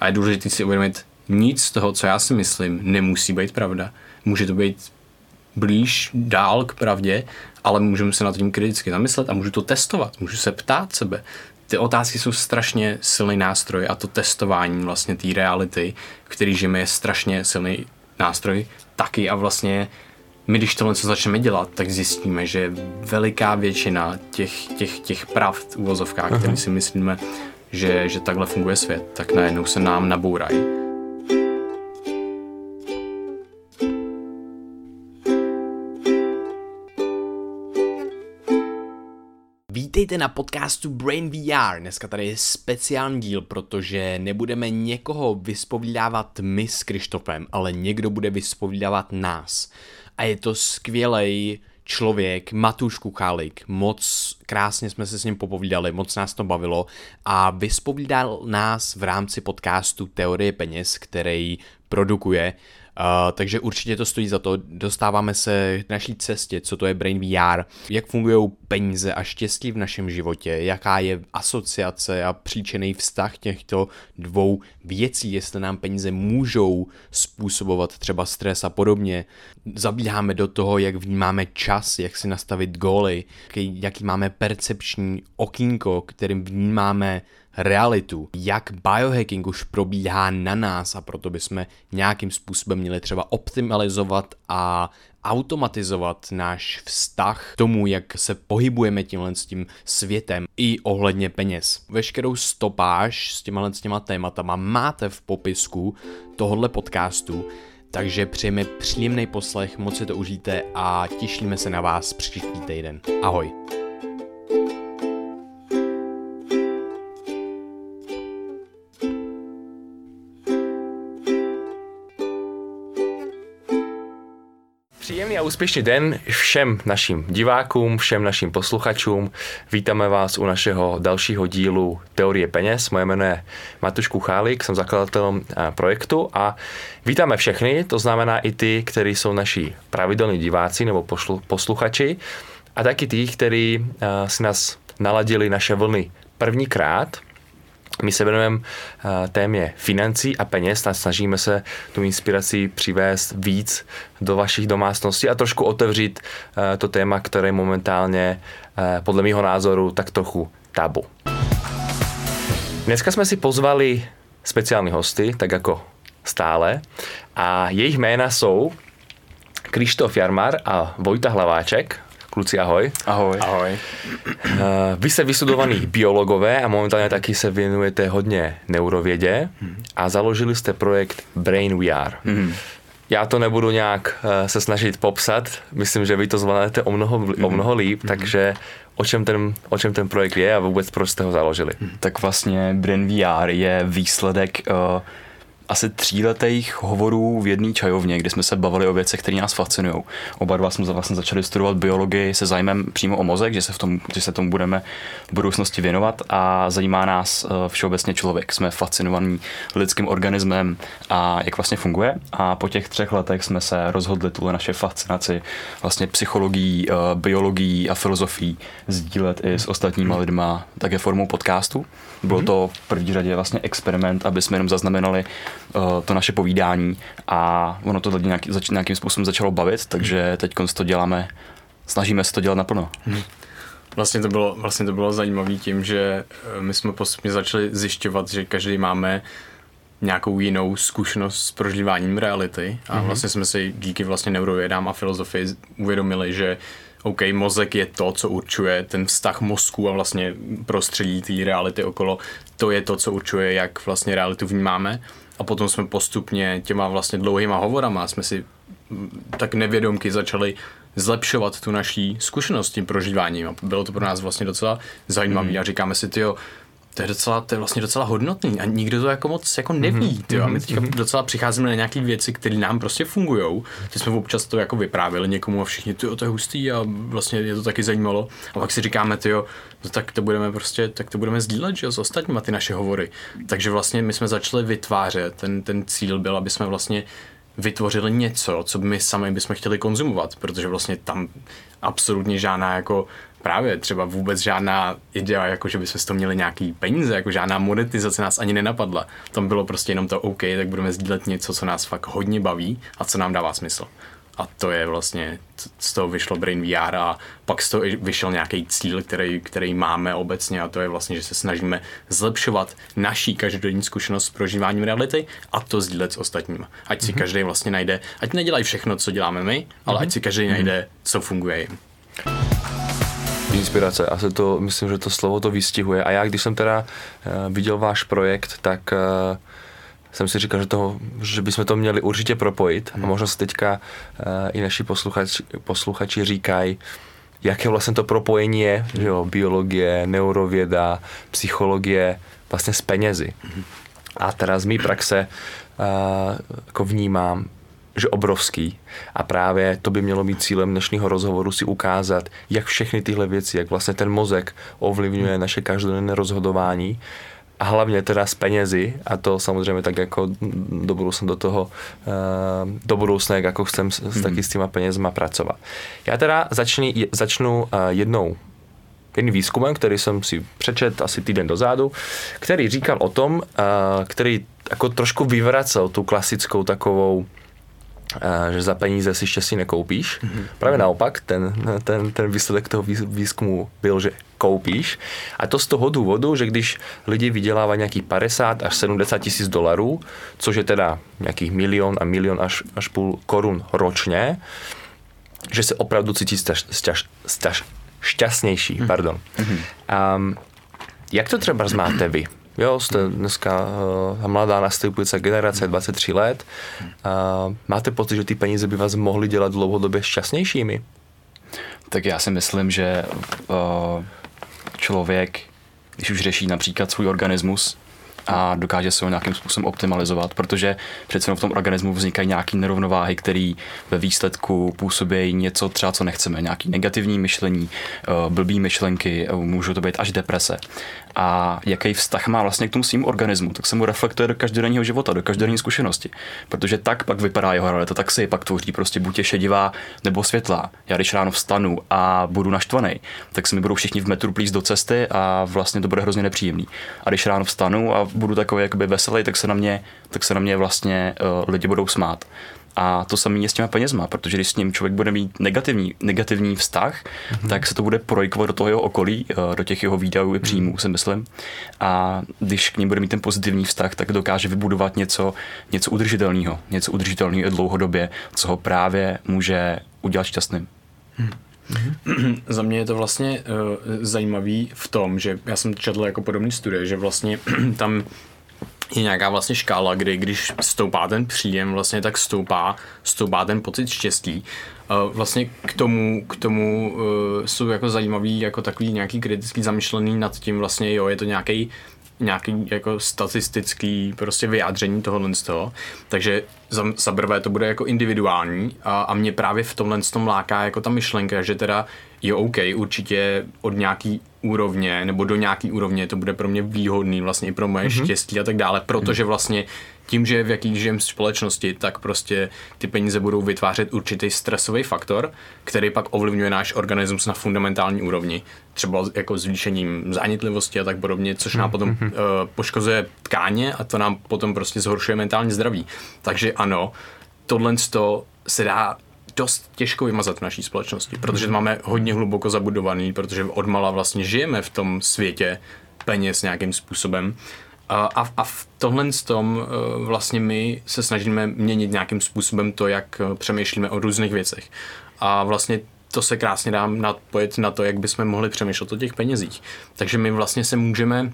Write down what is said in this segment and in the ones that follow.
A je důležité si uvědomit, nic z toho, co já si myslím, nemusí být pravda. Může to být blíž, dál k pravdě, ale můžeme se nad tím kriticky zamyslet a můžu to testovat, můžu se ptát sebe. Ty otázky jsou strašně silný nástroj a to testování vlastně té reality, který žijeme, je strašně silný nástroj taky a vlastně my, když tohle co začneme dělat, tak zjistíme, že veliká většina těch, těch, těch pravd uvozovkách, které si myslíme, že, že takhle funguje svět, tak najednou se nám nabourají. Vítejte na podcastu Brain VR. Dneska tady je speciální díl, protože nebudeme někoho vyspovídávat my s Krištofem, ale někdo bude vyspovídávat nás. A je to skvělej člověk, Matuš Kuchálik. Moc krásně jsme se s ním popovídali, moc nás to bavilo a vyspovídal nás v rámci podcastu Teorie peněz, který produkuje Uh, takže určitě to stojí za to. Dostáváme se k naší cestě, co to je Brain VR, jak fungují peníze a štěstí v našem životě, jaká je asociace a příčený vztah těchto dvou věcí, jestli nám peníze můžou způsobovat třeba stres a podobně. Zabíháme do toho, jak vnímáme čas, jak si nastavit góly, jaký máme percepční okýnko, kterým vnímáme realitu, jak biohacking už probíhá na nás a proto bychom nějakým způsobem měli třeba optimalizovat a automatizovat náš vztah k tomu, jak se pohybujeme tímhle s tím světem i ohledně peněz. Veškerou stopáž s těma s těma tématama máte v popisku tohohle podcastu, takže přejeme příjemný poslech, moc si to užijte a těšíme se na vás příští týden. Ahoj. Příjemný a úspěšný den všem našim divákům, všem našim posluchačům. Vítáme vás u našeho dalšího dílu Teorie peněz. Moje jméno je Matuš Kuchálik, jsem zakladatelem eh, projektu a vítáme všechny, to znamená i ty, kteří jsou naši pravidelní diváci nebo posluchači a taky ty, kteří eh, si nás naladili naše vlny prvníkrát my se věnujeme eh, témě financí a peněz a snažíme se tu inspiraci přivést víc do vašich domácností a trošku otevřít eh, to téma, které momentálně eh, podle mého názoru tak trochu tabu. Dneska jsme si pozvali speciální hosty, tak jako stále, a jejich jména jsou Krištof Jarmar a Vojta Hlaváček. Kluci, ahoj. Ahoj. Ahoj. Uh, vy jste vystudovaní biologové a momentálně taky se věnujete hodně neurovědě a založili jste projekt Brain VR. Hmm. Já to nebudu nějak uh, se snažit popsat, myslím, že vy to zvládnete o mnoho, mm. o mnoho líp, mm. takže o čem, ten, o čem ten projekt je a vůbec proč jste ho založili? Tak vlastně Brain VR je výsledek uh, asi tříletých hovorů v jedné čajovně, kde jsme se bavili o věcech, které nás fascinují. Oba dva jsme vlastně začali studovat biologii se zájmem přímo o mozek, že se, v tom, že se tomu budeme v budoucnosti věnovat a zajímá nás eh, všeobecně člověk. Jsme fascinovaní lidským organismem a jak vlastně funguje. A po těch třech letech jsme se rozhodli tuhle naše fascinaci vlastně psychologií, eh, biologií a filozofií sdílet i s ostatníma lidma také formou podcastu. Bylo mhm. to v první řadě vlastně experiment, aby jsme jenom zaznamenali to naše povídání a ono to lidi nějaký, zač, nějakým způsobem začalo bavit, takže teď to děláme, snažíme se to dělat naplno. Hmm. Vlastně to bylo, vlastně to bylo zajímavé tím, že eh, my jsme postupně začali zjišťovat, že každý máme nějakou jinou zkušenost s prožíváním reality a mm-hmm. vlastně jsme si díky vlastně neurovědám a filozofii uvědomili, že OK, mozek je to, co určuje ten vztah mozku a vlastně prostředí té reality okolo, to je to, co určuje, jak vlastně realitu vnímáme a potom jsme postupně těma vlastně dlouhýma hovorama jsme si tak nevědomky začali zlepšovat tu naší zkušenost tím prožíváním a bylo to pro nás vlastně docela zajímavé mm. a říkáme si, ty to je docela, to je vlastně docela hodnotný a nikdo to jako moc jako neví, mm-hmm. a my teďka mm-hmm. docela přicházíme na nějaké věci, které nám prostě fungují, že jsme občas to jako vyprávěli někomu a všichni, tyjo, to je hustý a vlastně je to taky zajímalo a pak si říkáme, tyjo, no tak to budeme prostě, tak to budeme sdílet, že jo, s ostatníma ty naše hovory. Takže vlastně my jsme začali vytvářet, ten, ten cíl byl, aby jsme vlastně vytvořili něco, co my sami bychom chtěli konzumovat, protože vlastně tam absolutně žádná jako právě třeba vůbec žádná idea, jako že bychom z toho měli nějaký peníze, jako žádná monetizace nás ani nenapadla. Tam bylo prostě jenom to OK, tak budeme sdílet něco, co nás fakt hodně baví a co nám dává smysl. A to je vlastně, z toho vyšlo Brain VR a pak z toho vyšel nějaký cíl, který, který máme obecně a to je vlastně, že se snažíme zlepšovat naší každodenní zkušenost s prožíváním reality a to sdílet s ostatními. Ať si mm-hmm. každý vlastně najde, ať nedělají všechno, co děláme my, ale mm-hmm. ať si každý mm-hmm. najde, co funguje jim inspirace. Asi to, myslím, že to slovo to vystihuje. A já, když jsem teda uh, viděl váš projekt, tak uh, jsem si říkal, že, toho, že bychom to měli určitě propojit. Hmm. A možná se teďka uh, i naši posluchači, posluchači říkají, jaké vlastně to propojení je, že jo, biologie, neurověda, psychologie, vlastně s penězi. Hmm. A teda z mý praxe uh, jako vnímám, že obrovský. A právě to by mělo být cílem dnešního rozhovoru si ukázat, jak všechny tyhle věci, jak vlastně ten mozek ovlivňuje naše každodenné rozhodování a hlavně teda z penězi a to samozřejmě tak jako do budoucna do toho, eh, do budoucna, jak jako chcem s, mm-hmm. taky s těma penězma pracovat. Já teda začni, začnu eh, jednou jedným výzkumem, který jsem si přečet asi týden dozadu, který říkal o tom, eh, který jako trošku vyvracel tu klasickou takovou že za peníze si štěstí nekoupíš. Mm-hmm. Právě naopak, ten, ten, ten výsledek toho výzkumu byl, že koupíš. A to z toho důvodu, že když lidi vydělávají nějaký 50 až 70 tisíc dolarů, což je teda nějakých milion a milion až, až půl korun ročně, že se opravdu cítí staž, staž, staž, šťastnější. Mm-hmm. Pardon. Mm-hmm. Um, jak to třeba máte vy? Jo, jste dneska uh, mladá nastupující generace, 23 let. Uh, máte pocit, že ty peníze by vás mohly dělat dlouhodobě šťastnějšími? Tak já si myslím, že uh, člověk, když už řeší například svůj organismus, a dokáže se ho nějakým způsobem optimalizovat, protože přece v tom organismu vznikají nějaké nerovnováhy, které ve výsledku působí něco třeba, co nechceme, nějaký negativní myšlení, blbý myšlenky, můžou to být až deprese a jaký vztah má vlastně k tomu svým organismu, tak se mu reflektuje do každodenního života, do každodenní zkušenosti. Protože tak pak vypadá jeho realita, tak si pak tvoří prostě buď je šedivá nebo světlá. Já když ráno vstanu a budu naštvaný, tak se mi budou všichni v metru plíst do cesty a vlastně to bude hrozně nepříjemný. A když ráno vstanu a budu takový jakoby veselý, tak se na mě, tak se na mě vlastně uh, lidi budou smát. A to samé je s těma penězma, protože když s ním člověk bude mít negativní, negativní vztah, mm-hmm. tak se to bude projikovat do toho jeho okolí, eh, do těch jeho výdajů i příjmů, mm-hmm. si myslím. A když k ním bude mít ten pozitivní vztah, tak dokáže vybudovat něco, něco udržitelného, něco udržitelného i dlouhodobě, co ho právě může udělat šťastným. Mm-hmm. Za mě je to vlastně uh, zajímavý v tom, že já jsem četl jako podobný studie, že vlastně tam je nějaká vlastně škála, kdy když stoupá ten příjem, vlastně tak stoupá, stoupá ten pocit štěstí. Vlastně k tomu, k tomu uh, jsou jako zajímavý jako takový nějaký kritický zamýšlený nad tím vlastně, jo, je to nějaký nějaký jako statistický prostě vyjádření tohohle z toho. Takže za, za prvé to bude jako individuální a, a mě právě v tomhle tom láká jako ta myšlenka, že teda jo, OK, určitě od nějaký úrovně nebo do nějaký úrovně to bude pro mě výhodný vlastně i pro moje mm-hmm. štěstí a tak dále, protože mhm. vlastně tím, že v jaký žijem společnosti, tak prostě ty peníze budou vytvářet určitý stresový faktor, který pak ovlivňuje náš organismus na fundamentální úrovni, třeba jako zvýšením zranitlivosti a tak podobně, což nám potom uh, poškozuje tkáně a to nám potom prostě zhoršuje mentální zdraví. Takže ano, tohle se dá dost těžko vymazat v naší společnosti, protože to máme hodně hluboko zabudovaný, protože odmala vlastně žijeme v tom světě peněz nějakým způsobem. A, a, a v tomhle tom eh, vlastně my se snažíme měnit nějakým způsobem to, jak eh, přemýšlíme o různých věcech. A vlastně to se krásně dá napojit na to, jak bychom mohli přemýšlet o těch penězích. Takže my vlastně se můžeme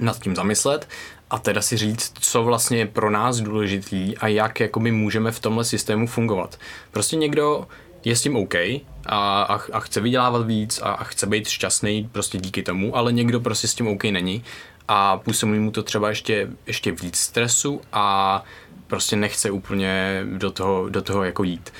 nad tím zamyslet a teda si říct, co vlastně je pro nás důležitý a jak jakoby můžeme v tomhle systému fungovat. Prostě někdo je s tím OK a, a, a chce vydělávat víc a, a chce být šťastný prostě díky tomu, ale někdo prostě s tím OK není a působí mu to třeba ještě, ještě víc stresu a prostě nechce úplně do toho, do toho jako jít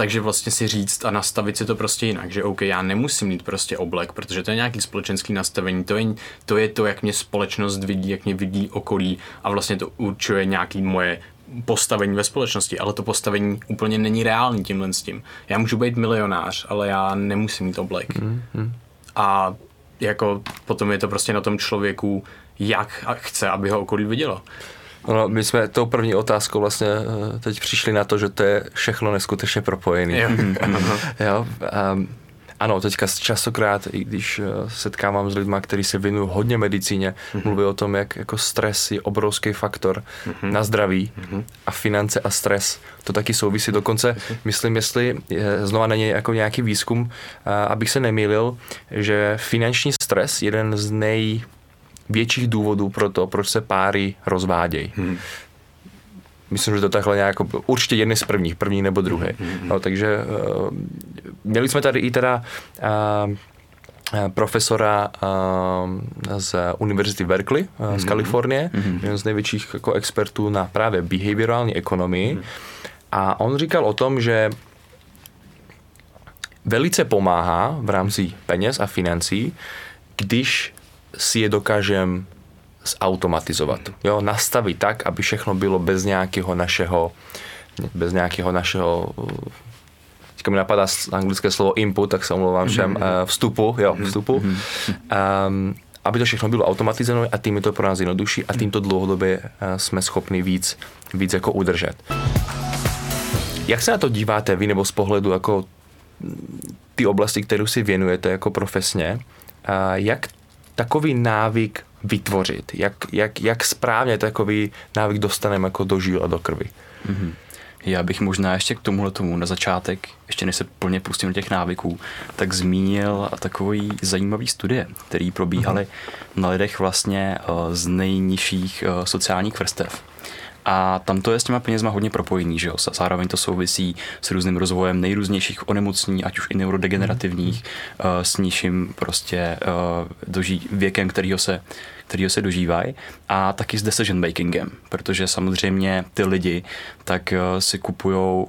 takže vlastně si říct a nastavit si to prostě jinak, že OK, já nemusím mít prostě oblek, protože to je nějaký společenský nastavení, to je, to je to, jak mě společnost vidí, jak mě vidí okolí a vlastně to určuje nějaký moje postavení ve společnosti, ale to postavení úplně není reální tímhle s tím. Já můžu být milionář, ale já nemusím mít oblek. Mm-hmm. A jako potom je to prostě na tom člověku, jak chce, aby ho okolí vidělo. No, my jsme tou první otázkou vlastně eh, teď přišli na to, že to je všechno neskutečně propojené. Jo. jo? Um, ano, teďka častokrát, i když eh, setkávám s lidmi, kteří se věnují hodně medicíně, mm-hmm. mluví o tom, jak jako stres je obrovský faktor mm-hmm. na zdraví mm-hmm. a finance a stres. To taky souvisí. Dokonce mm-hmm. myslím, jestli znova není jako nějaký výzkum, abych se nemýlil, že finanční stres je jeden z největších důvodů pro to, proč se páry rozvádějí. Mm-hmm. Myslím, že to takhle nějak, určitě jedny z prvních, první nebo druhý. Mm-hmm. No, takže uh, měli jsme tady i teda uh, profesora uh, z Univerzity Berkeley uh, mm-hmm. z Kalifornie, mm-hmm. jeden z největších jako expertů na právě behaviorální ekonomii. Mm-hmm. A on říkal o tom, že velice pomáhá v rámci peněz a financí, když si je dokážeme zautomatizovat. Jo, nastavit tak, aby všechno bylo bez nějakého našeho bez nějakého našeho teďka mi napadá anglické slovo input, tak se omlouvám všem, mm-hmm. vstupu, jo, mhm. vstupu. Mm-hmm. Um, aby to všechno bylo automatizované a tím je to pro nás jednodušší a tímto dlouhodobě eh, jsme schopni víc, víc jako udržet. Jak se na to díváte vy nebo z pohledu jako ty oblasti, kterou si věnujete jako profesně, jak takový návyk vytvořit? Jak, jak, jak správně takový návyk dostaneme jako do žíl a do krvi? Mm-hmm. Já bych možná ještě k tomuhle tomu na začátek, ještě než se plně pustím do těch návyků, tak zmínil takový zajímavý studie, které probíhaly mm-hmm. na lidech vlastně eh, z nejnižších eh, sociálních vrstev. A tam to je s těma penězma hodně propojení, že jo? Zároveň to souvisí s různým rozvojem nejrůznějších onemocnění, ať už i neurodegenerativních, mm. s nižším prostě uh, doží, věkem, kterýho se kterýho se dožívají a taky s decision makingem, protože samozřejmě ty lidi tak uh, si kupují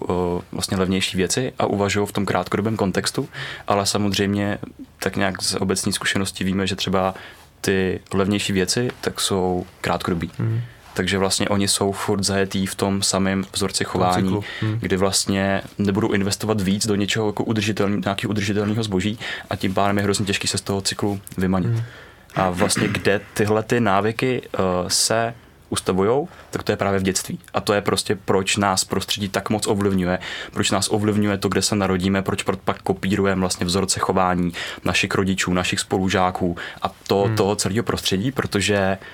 vlastně levnější věci a uvažují v tom krátkodobém kontextu, ale samozřejmě tak nějak z obecní zkušenosti víme, že třeba ty levnější věci tak jsou krátkodobí. Mm takže vlastně oni jsou furt zajetí v tom samém vzorci chování, hmm. kdy vlastně nebudou investovat víc do něčeho jako udržitelný, nějakého udržitelného zboží a tím pádem je hrozně těžký se z toho cyklu vymanit. Hmm. A vlastně kde tyhle ty návyky uh, se ustavují, tak to je právě v dětství. A to je prostě, proč nás prostředí tak moc ovlivňuje, proč nás ovlivňuje to, kde se narodíme, proč pak kopírujeme vlastně vzorce chování našich rodičů, našich spolužáků a to, hmm. toho celého prostředí, protože uh,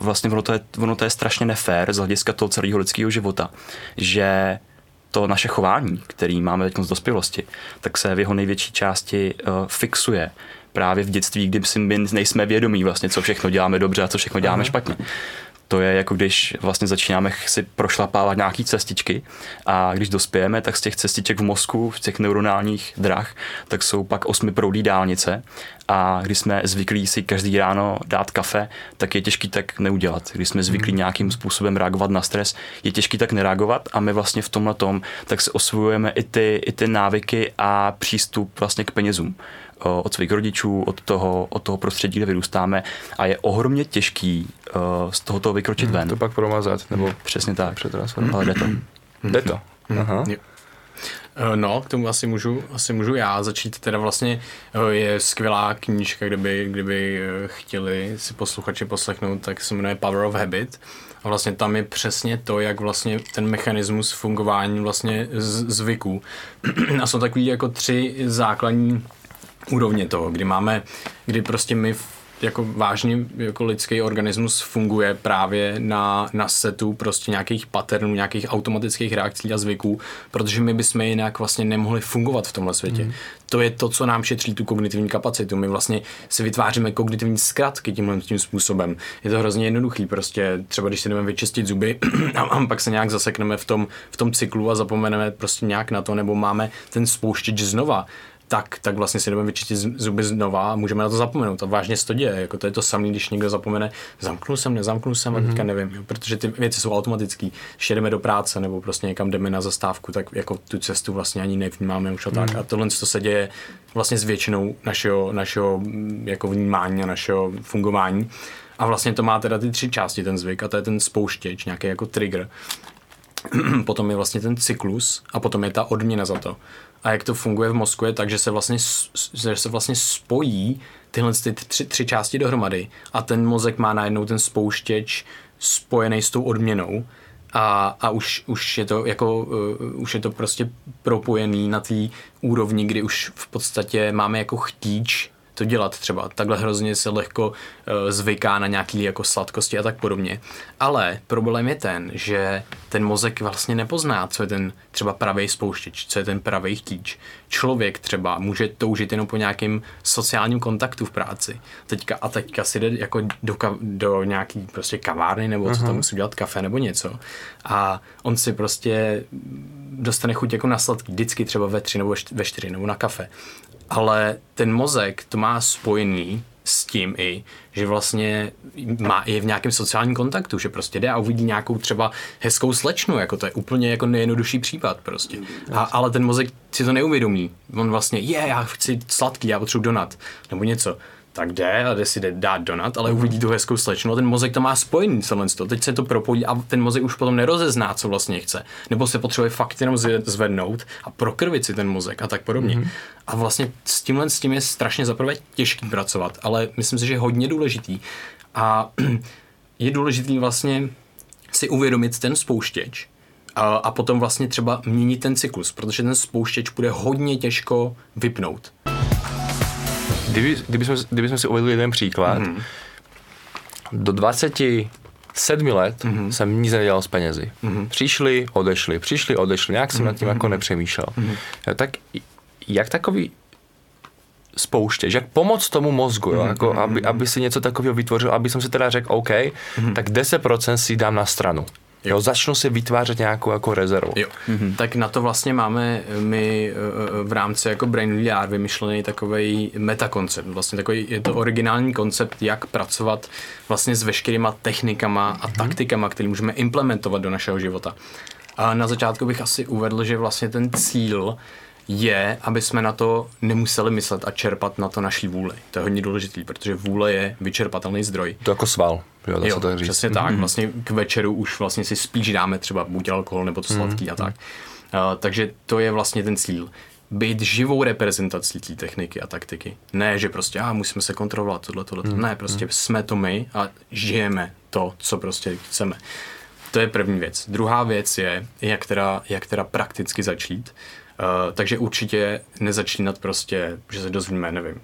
vlastně ono to, je, ono to je strašně nefér z hlediska toho celého lidského života, že to naše chování, který máme teď z dospělosti, tak se v jeho největší části uh, fixuje právě v dětství, kdy si my nejsme vědomí vlastně, co všechno děláme dobře a co všechno děláme Aha. špatně to je jako když vlastně začínáme si prošlapávat nějaký cestičky a když dospějeme, tak z těch cestiček v mozku, v těch neuronálních drah, tak jsou pak osmi proudí dálnice a když jsme zvyklí si každý ráno dát kafe, tak je těžký tak neudělat. Když jsme zvyklí hmm. nějakým způsobem reagovat na stres, je těžký tak nereagovat a my vlastně v tomhle tom tak se osvojujeme i ty, i ty návyky a přístup vlastně k penězům od svých rodičů, od toho, od toho prostředí, kde vyrůstáme a je ohromně těžký uh, z tohoto vykročit hmm, ven. To pak promazat, nebo přesně tak. Přetransformovat. Ale jde to. Jde to. Aha. No, k tomu asi můžu, asi můžu já začít. Teda vlastně je skvělá knížka, kdyby, kdyby chtěli si posluchači poslechnout, tak se jmenuje Power of Habit. A vlastně tam je přesně to, jak vlastně ten mechanismus fungování vlastně z, zvyků. A jsou takový jako tři základní úrovně toho, kdy máme, kdy prostě my jako vážně jako lidský organismus funguje právě na, na setu prostě nějakých patternů, nějakých automatických reakcí a zvyků, protože my bychom jinak vlastně nemohli fungovat v tomhle světě. Mm. To je to, co nám šetří tu kognitivní kapacitu. My vlastně si vytváříme kognitivní zkratky tímhle tím způsobem. Je to hrozně jednoduchý, prostě třeba když si jdeme vyčistit zuby a pak se nějak zasekneme v tom, v tom cyklu a zapomeneme prostě nějak na to, nebo máme ten spouštěč znova tak, tak vlastně si jdeme vyčistit zuby znova a můžeme na to zapomenout. A vážně se to děje. Jako to je to samé, když někdo zapomene, zamknul jsem, nezamknul jsem mm-hmm. a teďka mhm. nevím, jo, protože ty věci jsou automatické. Když jedeme do práce nebo prostě někam jdeme na zastávku, tak jako tu cestu vlastně ani nevnímáme už a tak. Mm-hmm. A tohle to se děje vlastně s většinou našeho, našeho jako vnímání a našeho fungování. A vlastně to má teda ty tři části, ten zvyk, a to je ten spouštěč, nějaký jako trigger. potom je vlastně ten cyklus a potom je ta odměna za to. A jak to funguje v mozku je tak, že se vlastně, že se vlastně spojí tyhle ty tři, tři části dohromady a ten mozek má najednou ten spouštěč spojený s tou odměnou a, a už, už, je to jako, uh, už je to prostě propojený na té úrovni, kdy už v podstatě máme jako chtíč to dělat třeba. Takhle hrozně se lehko uh, zvyká na nějaký jako sladkosti a tak podobně. Ale problém je ten, že ten mozek vlastně nepozná, co je ten třeba pravý spouštěč, co je ten pravý chtíč. Člověk třeba může toužit jenom po nějakém sociálním kontaktu v práci. Teďka, a teďka si jde jako do, do nějaký prostě kavárny nebo co tam mhm. musí dělat, kafe nebo něco. A on si prostě dostane chuť jako na sladký, vždycky třeba ve tři nebo ve čtyři nebo na kafe ale ten mozek to má spojený s tím i, že vlastně má, je v nějakém sociálním kontaktu, že prostě jde a uvidí nějakou třeba hezkou slečnu, jako to je úplně jako nejjednodušší případ prostě. A, ale ten mozek si to neuvědomí. On vlastně, je, já chci sladký, já potřebuji donat, nebo něco tak jde a jde si dát donat, ale uvidí tu hezkou slečnu a ten mozek to má spojený celé to. Teď se to propojí a ten mozek už potom nerozezná, co vlastně chce. Nebo se potřebuje fakt jenom zvednout a prokrvit si ten mozek a tak podobně. Mm-hmm. A vlastně s tímhle s tím je strašně zaprvé těžký pracovat, ale myslím si, že je hodně důležitý. A je důležitý vlastně si uvědomit ten spouštěč, a, a potom vlastně třeba měnit ten cyklus, protože ten spouštěč bude hodně těžko vypnout. Kdyby, kdybychom, kdybychom si uvedli jeden příklad, mm-hmm. do 27 let mm-hmm. jsem nic nedělal s penězi. Mm-hmm. Přišli, odešli, přišli, odešli, nějak jsem mm-hmm. nad tím jako nepřemýšlel. Mm-hmm. Tak jak takový spouštěč, jak pomoct tomu mozgu, jo, mm-hmm. jako, aby, aby si něco takového vytvořil, aby jsem si teda řekl, OK, mm-hmm. tak 10% si dám na stranu. Jo, začnu si vytvářet nějakou jako rezervu. Jo. Mm-hmm. Tak na to vlastně máme my eh, v rámci jako Brain VR vymyšlený takový metakoncept. Vlastně takový, je to originální koncept, jak pracovat vlastně s veškerýma technikama a mm-hmm. taktikama, které můžeme implementovat do našeho života. A na začátku bych asi uvedl, že vlastně ten cíl je, aby jsme na to nemuseli myslet a čerpat na to naší vůli. To je hodně důležité, protože vůle je vyčerpatelný zdroj. To jako sval. Jo, jo to říct. přesně tak. Mhm. Vlastně k večeru už vlastně si spíš dáme třeba buď alkohol nebo to sladký mm. a tak. Uh, takže to je vlastně ten cíl. Být živou reprezentací té techniky a taktiky. Ne, že prostě a musíme se kontrolovat tohle, tohle. Mm. Ne, prostě mm. jsme to my a žijeme to, co prostě chceme. To je první věc. Druhá věc je, jak teda, jak teda prakticky začít. Uh, takže určitě nezačínat prostě, že se dozvíme, nevím,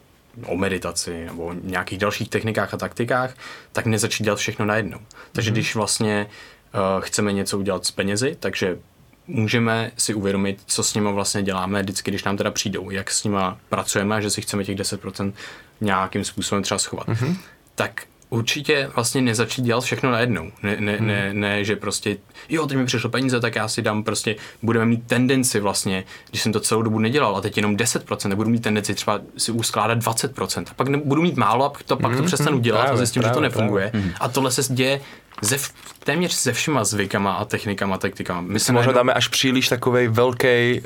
o meditaci nebo nějakých dalších technikách a taktikách, tak nezačít dělat všechno najednou. Takže mm-hmm. když vlastně uh, chceme něco udělat s penězi, takže můžeme si uvědomit, co s nimi vlastně děláme vždycky, když nám teda přijdou, jak s nimi pracujeme, že si chceme těch 10% nějakým způsobem třeba schovat. Mm-hmm. Tak určitě vlastně nezačít dělat všechno najednou. Ne, ne, hmm. ne, ne, že prostě, jo, teď mi přišlo peníze, tak já si dám prostě, budeme mít tendenci vlastně, když jsem to celou dobu nedělal a teď jenom 10%, nebudu mít tendenci třeba si uskládat 20%. A pak ne, budu mít málo a to, pak to hmm, přestanu hmm, dělat právě, a zjistím, právě, že to nefunguje. Hmm. A tohle se děje ze, téměř se všema zvykama a technikama a taktikama. My se možná dáme až příliš takový velký, eh,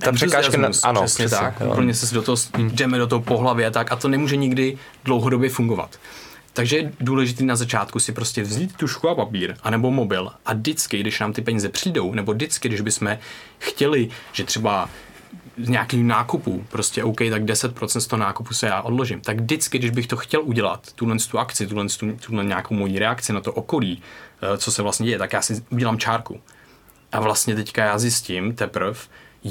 ta překážka, na, ano, přesně, přesně tak, jo. úplně se do toho, hmm. jdeme do toho po hlavě a tak a to nemůže nikdy dlouhodobě fungovat. Takže je důležité na začátku si prostě vzít tušku a papír, anebo mobil a vždycky, když nám ty peníze přijdou, nebo vždycky, když bychom chtěli, že třeba z nějakých nákupů, prostě OK, tak 10% z toho nákupu se já odložím. Tak vždycky, když bych to chtěl udělat, tuhle tu akci, tuhle, tuhle nějakou moji reakci na to okolí, eh, co se vlastně děje, tak já si udělám čárku. A vlastně teďka já zjistím teprve,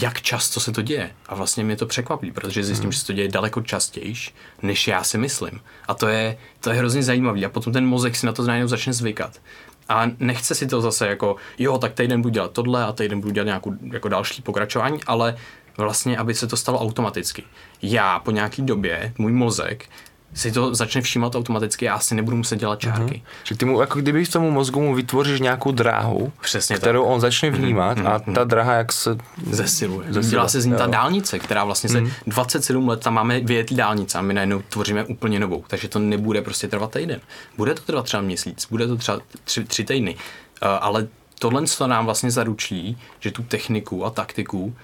jak často se to děje. A vlastně mě to překvapí, protože zjistím, hmm. že se to děje daleko častěji, než já si myslím. A to je, to je hrozně zajímavé. A potom ten mozek si na to najednou začne zvykat. A nechce si to zase jako, jo, tak týden budu dělat tohle a týden budu dělat nějakou jako další pokračování, ale vlastně, aby se to stalo automaticky. Já po nějaký době, můj mozek, si to začne všímat automaticky, já si nebudu muset dělat čárky. Mm-hmm. Že ty mu, jako kdyby v tomu mozgu mu vytvoříš nějakou dráhu, Přesně kterou tak. on začne mhm. vnímat mm-hmm. a ta dráha jak se zesiluje. zesiluje. Dělá se z ní ta dálnice, která vlastně se mm-hmm. 27 let tam máme vyjetý dálnice a my najednou tvoříme úplně novou. Takže to nebude prostě trvat týden. Bude to trvat třeba měsíc, bude to třeba tři, tři týdny. Uh, ale tohle nám vlastně zaručí, že tu techniku a taktiku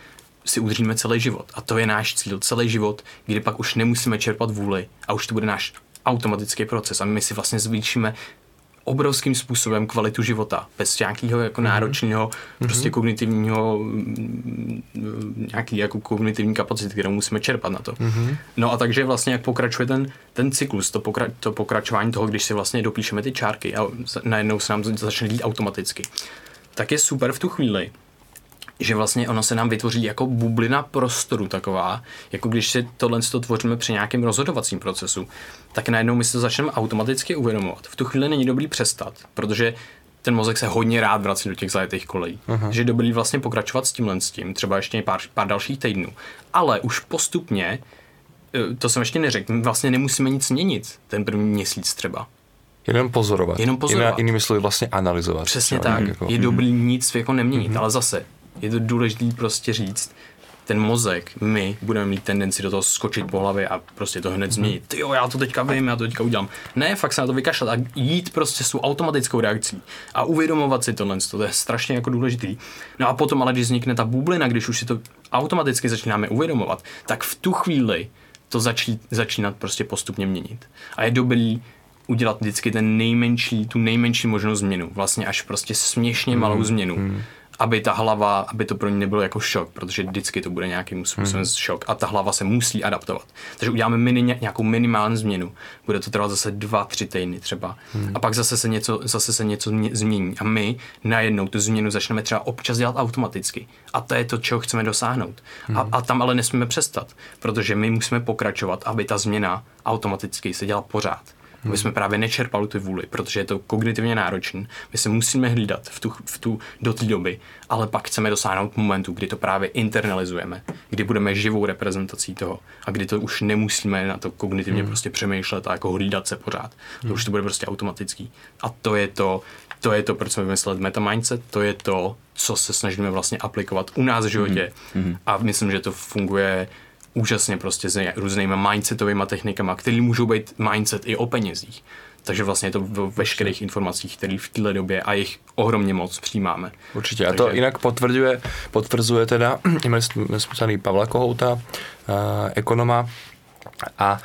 si udržíme celý život. A to je náš cíl, celý život, kdy pak už nemusíme čerpat vůli a už to bude náš automatický proces a my si vlastně zvýšíme obrovským způsobem kvalitu života, bez nějakého jako mm-hmm. náročného, mm-hmm. prostě kognitivního, mm, nějaký jako kognitivní kapacity, kterou musíme čerpat na to. Mm-hmm. No a takže vlastně jak pokračuje ten, ten cyklus, to, pokra- to pokračování toho, když si vlastně dopíšeme ty čárky a najednou se nám začne dít automaticky, tak je super v tu chvíli, že vlastně ono se nám vytvoří jako bublina prostoru taková, jako když si tohle to tvoříme při nějakém rozhodovacím procesu, tak najednou my se to začneme automaticky uvědomovat. V tu chvíli není dobrý přestat, protože ten mozek se hodně rád vrací do těch zajetých kolejí. Uh-huh. Že je dobrý vlastně pokračovat s tímhle s tím, třeba ještě pár, pár dalších týdnů. Ale už postupně, eh, to jsem ještě neřekl, vlastně nemusíme nic měnit ten první měsíc třeba. Jenom pozorovat. Jenom pozorovat. Jiná, jinými slovy vlastně analyzovat. Přesně tak. Jako, je dobrý nic jako neměnit, mm-hmm. ale zase je to důležité prostě říct, ten mozek, my budeme mít tendenci do toho skočit po hlavě a prostě to hned mhm. změnit. Ty jo, já to teďka vím, já to teďka udělám. Ne, fakt se na to vykašlat a jít prostě s tou automatickou reakcí a uvědomovat si tohle, to je strašně jako důležitý. No a potom ale, když vznikne ta bublina, když už si to automaticky začínáme uvědomovat, tak v tu chvíli to začí, začínat prostě postupně měnit. A je dobrý udělat vždycky ten nejmenší, tu nejmenší možnou změnu, vlastně až prostě směšně malou mhm. změnu. Mm aby ta hlava, aby to pro ní nebylo jako šok, protože vždycky to bude nějakým způsobem hmm. šok a ta hlava se musí adaptovat. Takže uděláme mini, nějakou minimální změnu. Bude to trvat zase dva, tři týdny třeba. Hmm. A pak zase se něco, zase se něco změní. A my najednou tu změnu začneme třeba občas dělat automaticky. A to je to, čeho chceme dosáhnout. Hmm. A, a tam ale nesmíme přestat, protože my musíme pokračovat, aby ta změna automaticky se dělala pořád. Hmm. My jsme právě nečerpali tu vůli, protože je to kognitivně náročné. My se musíme hlídat v tu, v tu, do té doby, ale pak chceme dosáhnout momentu, kdy to právě internalizujeme, kdy budeme živou reprezentací toho a kdy to už nemusíme na to kognitivně hmm. prostě přemýšlet a jako hlídat se pořád. Hmm. To už to bude prostě automatický. A to je to, to je to, proč jsme vymysleli meta mindset, to je to, co se snažíme vlastně aplikovat u nás v životě. Hmm. A myslím, že to funguje úžasně prostě s různými mindsetovými technikami, které můžou být mindset i o penězích. Takže vlastně je to v veškerých informacích, které v této době a jich ohromně moc přijímáme. Určitě. Takže... A to jinak potvrzuje, potvrzuje teda, jsme Pavla Kohouta, uh, ekonoma, a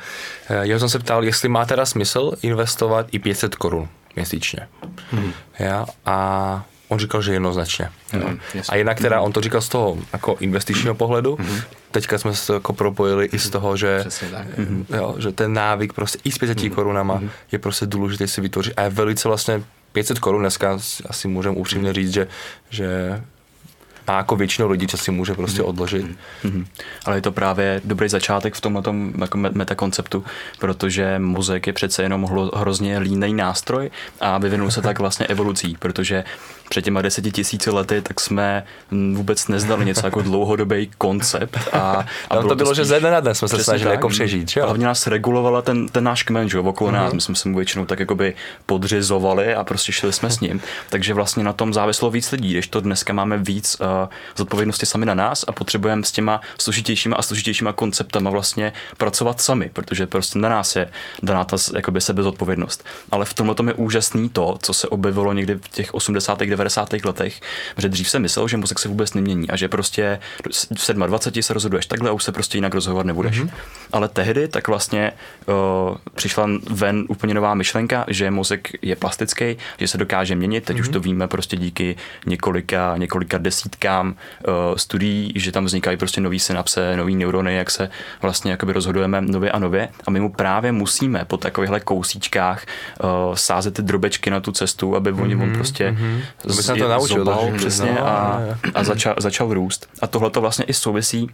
uh, já jsem se ptal, jestli má teda smysl investovat i 500 korun měsíčně. Hmm. Ja, a on říkal, že jednoznačně. Mm, a jinak teda on to říkal z toho jako investičního pohledu, mm. Teďka jsme se to jako propojili i z mhm. toho, že, tak, mm, jo, že ten návyk prostě i s 500 mm. korunama mm. je prostě důležité si vytvořit a je velice vlastně 500 korun dneska asi můžeme upřímně říct, že, že má jako většinou lidí, co si může prostě mhm. odložit. Mm-hmm. Ale je to právě dobrý začátek v tomhle jako metakonceptu, protože mozek je přece jenom hrozně línej nástroj a vyvinul se tak vlastně evolucí, protože před těma deseti tisíci lety, tak jsme vůbec neznali něco jako dlouhodobý koncept. A, a bylo to bylo, to spíš, že ze dne na den jsme se snažili jako přežít. Že? Hlavně nás regulovala ten, ten náš kmen, že okolo uh-huh. nás. My jsme se mu většinou tak jakoby podřizovali a prostě šli jsme s ním. Takže vlastně na tom závislo víc lidí, když to dneska máme víc uh, zodpovědnosti sami na nás a potřebujeme s těma složitějšíma a složitějšíma konceptama vlastně pracovat sami, protože prostě na nás je daná ta jakoby sebezodpovědnost. Ale v tomhle tom je úžasný to, co se objevilo někdy v těch 80. 90. letech, že dřív se myslel, že mozek se vůbec nemění a že prostě v 27 se rozhoduješ takhle a už se prostě jinak rozhodovat nebudeš. Mm-hmm. Ale tehdy tak vlastně uh, přišla ven úplně nová myšlenka, že mozek je plastický, že se dokáže měnit. Teď mm-hmm. už to víme prostě díky několika, několika desítkám uh, studií, že tam vznikají prostě nový synapse, nový neurony, jak se vlastně jakoby rozhodujeme nově a nově. A my mu právě musíme po takovýchhle kousíčkách uh, sázet ty drobečky na tu cestu, aby mm-hmm, oni on prostě to by se to naučil. Zobal, přesně no, a, a začal, začal růst. A tohle to vlastně i souvisí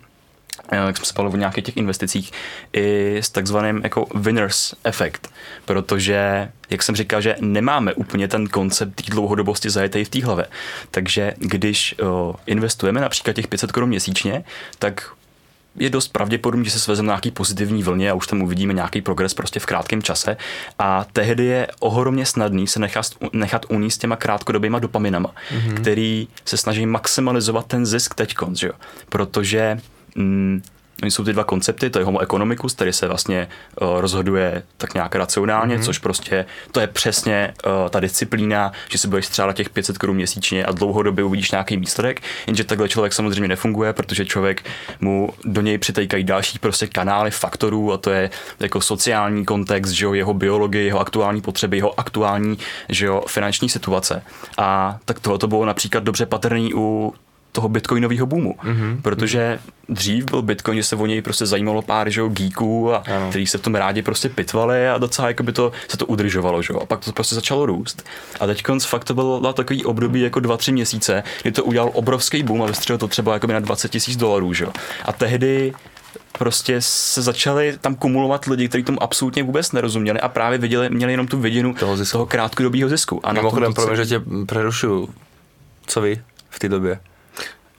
eh, jak jsme se o nějakých těch investicích, i s takzvaným jako winners efekt, protože, jak jsem říkal, že nemáme úplně ten koncept té dlouhodobosti zajetý v té hlavě. Takže když o, investujeme například těch 500 korun měsíčně, tak je dost pravděpodobné, že se svezeme na nějaký pozitivní vlně a už tam uvidíme nějaký progres prostě v krátkém čase. A tehdy je ohromně snadný se nechat, nechat uníst těma krátkodobýma dopaminama, mm-hmm. který se snaží maximalizovat ten zisk teď, že jo? Protože mm, Oni jsou ty dva koncepty, to je homo economicus, který se vlastně uh, rozhoduje tak nějak racionálně, mm-hmm. což prostě to je přesně uh, ta disciplína, že si budeš střádat těch 500 korun měsíčně a dlouhodobě uvidíš nějaký výsledek, jenže takhle člověk samozřejmě nefunguje, protože člověk mu do něj přitejkají další prostě kanály faktorů a to je jako sociální kontext, že jo, jeho biologie, jeho aktuální potřeby, jeho aktuální že jo, finanční situace. A tak tohle to bylo například dobře patrný u toho bitcoinového boomu. Mm-hmm. Protože dřív byl bitcoin, že se o něj prostě zajímalo pár že, geeků, a ano. který se v tom rádi prostě pitvali a docela jako by to, se to udržovalo. Že? A pak to prostě začalo růst. A teď fakt to bylo takový období jako 2-3 měsíce, kdy to udělal obrovský boom a vystřelil to třeba jako na 20 tisíc dolarů. Že? A tehdy prostě se začali tam kumulovat lidi, kteří tomu absolutně vůbec nerozuměli a právě viděli, měli jenom tu vidinu toho, zisku. toho krátkodobého zisku. A Mimochodem, promiň, že tě prerušuju. Co vy v té době?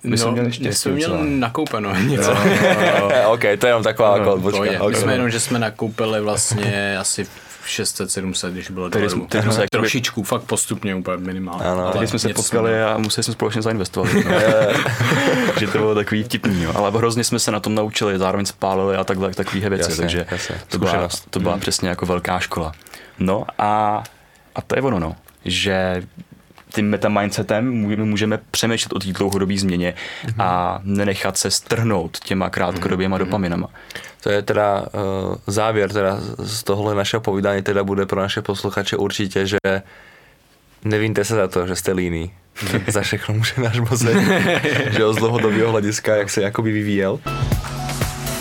My no, jsme měli štěstí. jsme měli nakoupeno něco. No, no, no. ok, to je jenom taková no, jako to je. Okay. My jsme jenom, že jsme nakoupili vlastně asi 600-700, když bylo tedy jsme, tedy jsme trošičku, fakt postupně, úplně minimálně. Ano, ale jsme se potkali a museli jsme společně zainvestovat. No. že to bylo takový vtipný, jo. ale hrozně jsme se na tom naučili, zároveň spálili a takhle, takové věci, jasně, takže jasně. to byla, to byla hmm. přesně jako velká škola. No a, a to je ono, no, že tím metamindsetem můžeme, můžeme přemýšlet o té dlouhodobé změně mm-hmm. a nenechat se strhnout těma krátkodoběma mm-hmm. dopaminama. To je teda uh, závěr teda z tohle našeho povídání teda bude pro naše posluchače určitě, že nevínte se za to, že jste líní. za všechno může náš mozek, že z dlouhodobého hlediska, jak se jakoby vyvíjel.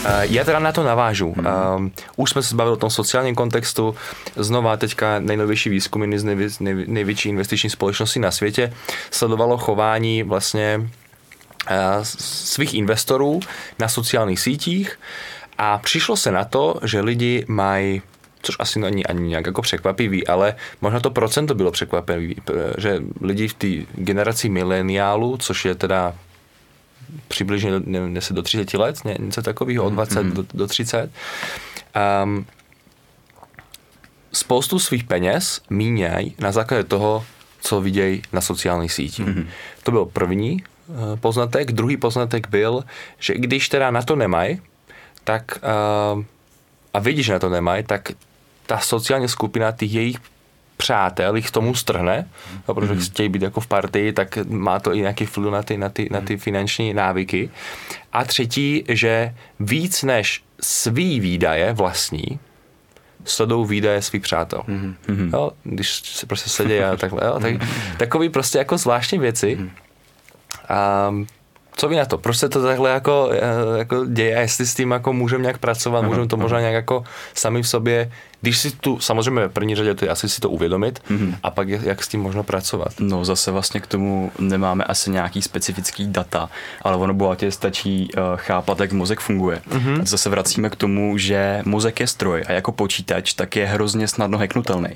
Eh, já teda na to navážu. Hmm. Už jsme se bavili o tom sociálním kontextu. Znova teďka nejnovější výzkum jedny z nejvě, nej, největší investiční společností na světě sledovalo chování vlastně uh, svých investorů na sociálních sítích a přišlo se na to, že lidi mají což asi není ani nějak jako překvapivý, ale možná to procento bylo překvapivý, že lidi v té generaci mileniálu, což je teda přibližně nevím, do 30 let, něco takového, od 20 mm-hmm. do, do 30. Um, spoustu svých peněz mínějí na základě toho, co vidějí na sociálních sítích. Mm-hmm. To byl první uh, poznatek. Druhý poznatek byl, že když teda na to nemají, tak uh, a vidíš, že na to nemají, tak ta sociální skupina těch jejich přátel jich tomu strhne, mm. protože mm. chtějí být jako v partii, tak má to i nějaký vliv na ty, na, ty, na ty finanční návyky. A třetí, že víc než svý výdaje vlastní, sledují výdaje svých přátel. Mm-hmm. Jo, když se prostě sledějí a takhle. Jo, tak, takový prostě jako zvláštní věci. Mm. A co vy na to? Proč se to takhle jako, eh, jako děje? Jestli s tím jako můžeme nějak pracovat, můžeme to možná nějak jako sami v sobě když si tu, samozřejmě v první řadě to je asi si to uvědomit mm-hmm. a pak je, jak s tím možno pracovat. No zase vlastně k tomu nemáme asi nějaký specifický data, ale ono bohatě stačí uh, chápat, jak mozek funguje. Mm-hmm. Zase vracíme k tomu, že mozek je stroj a jako počítač tak je hrozně snadno heknutelný.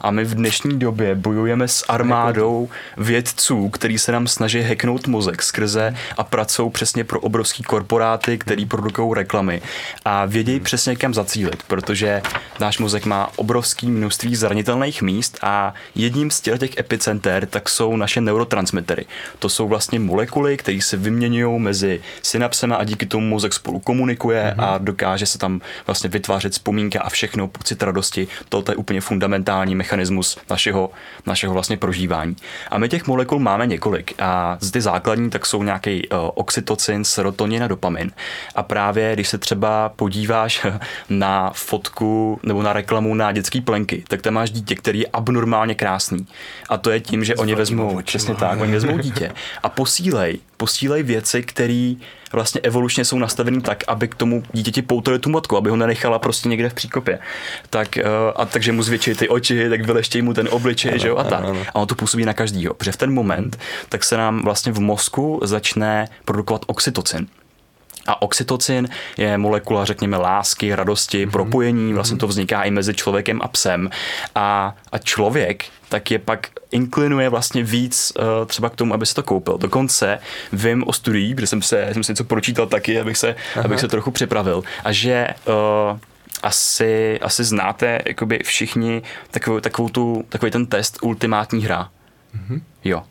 A my v dnešní době bojujeme s armádou vědců, který se nám snaží heknout mozek skrze a pracují přesně pro obrovský korporáty, který produkují reklamy a vědějí mm-hmm. přesně kam zacílit, protože náš mozek mozek má obrovské množství zranitelných míst a jedním z těch epicenter tak jsou naše neurotransmitery. To jsou vlastně molekuly, které se vyměňují mezi synapsema a díky tomu mozek spolu komunikuje mm-hmm. a dokáže se tam vlastně vytvářet vzpomínky a všechno, pocit radosti. To je úplně fundamentální mechanismus našeho, našeho vlastně prožívání. A my těch molekul máme několik a z ty základní tak jsou nějaký uh, oxytocin, serotonin a dopamin. A právě když se třeba podíváš na fotku nebo na reklamu na dětské plenky, tak tam máš dítě, který je abnormálně krásný. A to je tím, že oni vezmou, přesně tak, oni vezmou dítě a posílej, posílej věci, které vlastně evolučně jsou nastavený tak, aby k tomu dítěti poutali tu matku, aby ho nenechala prostě někde v příkopě. Tak, eh, a takže mu zvětší ty oči, tak vyleštějí mu ten obličej, že jo, a tak. A on to působí na každýho. Protože v ten moment, tak se nám vlastně v mozku začne produkovat oxytocin. A oxytocin je molekula, řekněme, lásky, radosti, mm-hmm. propojení, vlastně to vzniká i mezi člověkem a psem. A, a člověk tak je pak inklinuje vlastně víc uh, třeba k tomu, aby se to koupil. Dokonce vím o studiích, kde jsem se, jsem si něco pročítal taky, abych se, abych se trochu připravil. A že uh, asi, asi znáte jakoby všichni takovou, takovou tu, takový ten test ultimátní hra. Mm-hmm. Jo,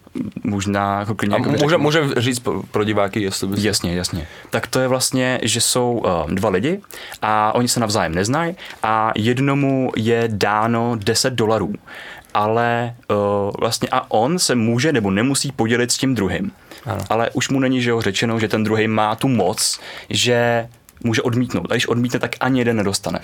možná jako klidně... Jako může, může říct pro, diváky, jestli by Jasně, jasně. Tak to je vlastně, že jsou uh, dva lidi a oni se navzájem neznají a jednomu je dáno 10 dolarů. Ale uh, vlastně a on se může nebo nemusí podělit s tím druhým. Ano. Ale už mu není že jo, řečeno, že ten druhý má tu moc, že může odmítnout. A když odmítne, tak ani jeden nedostane.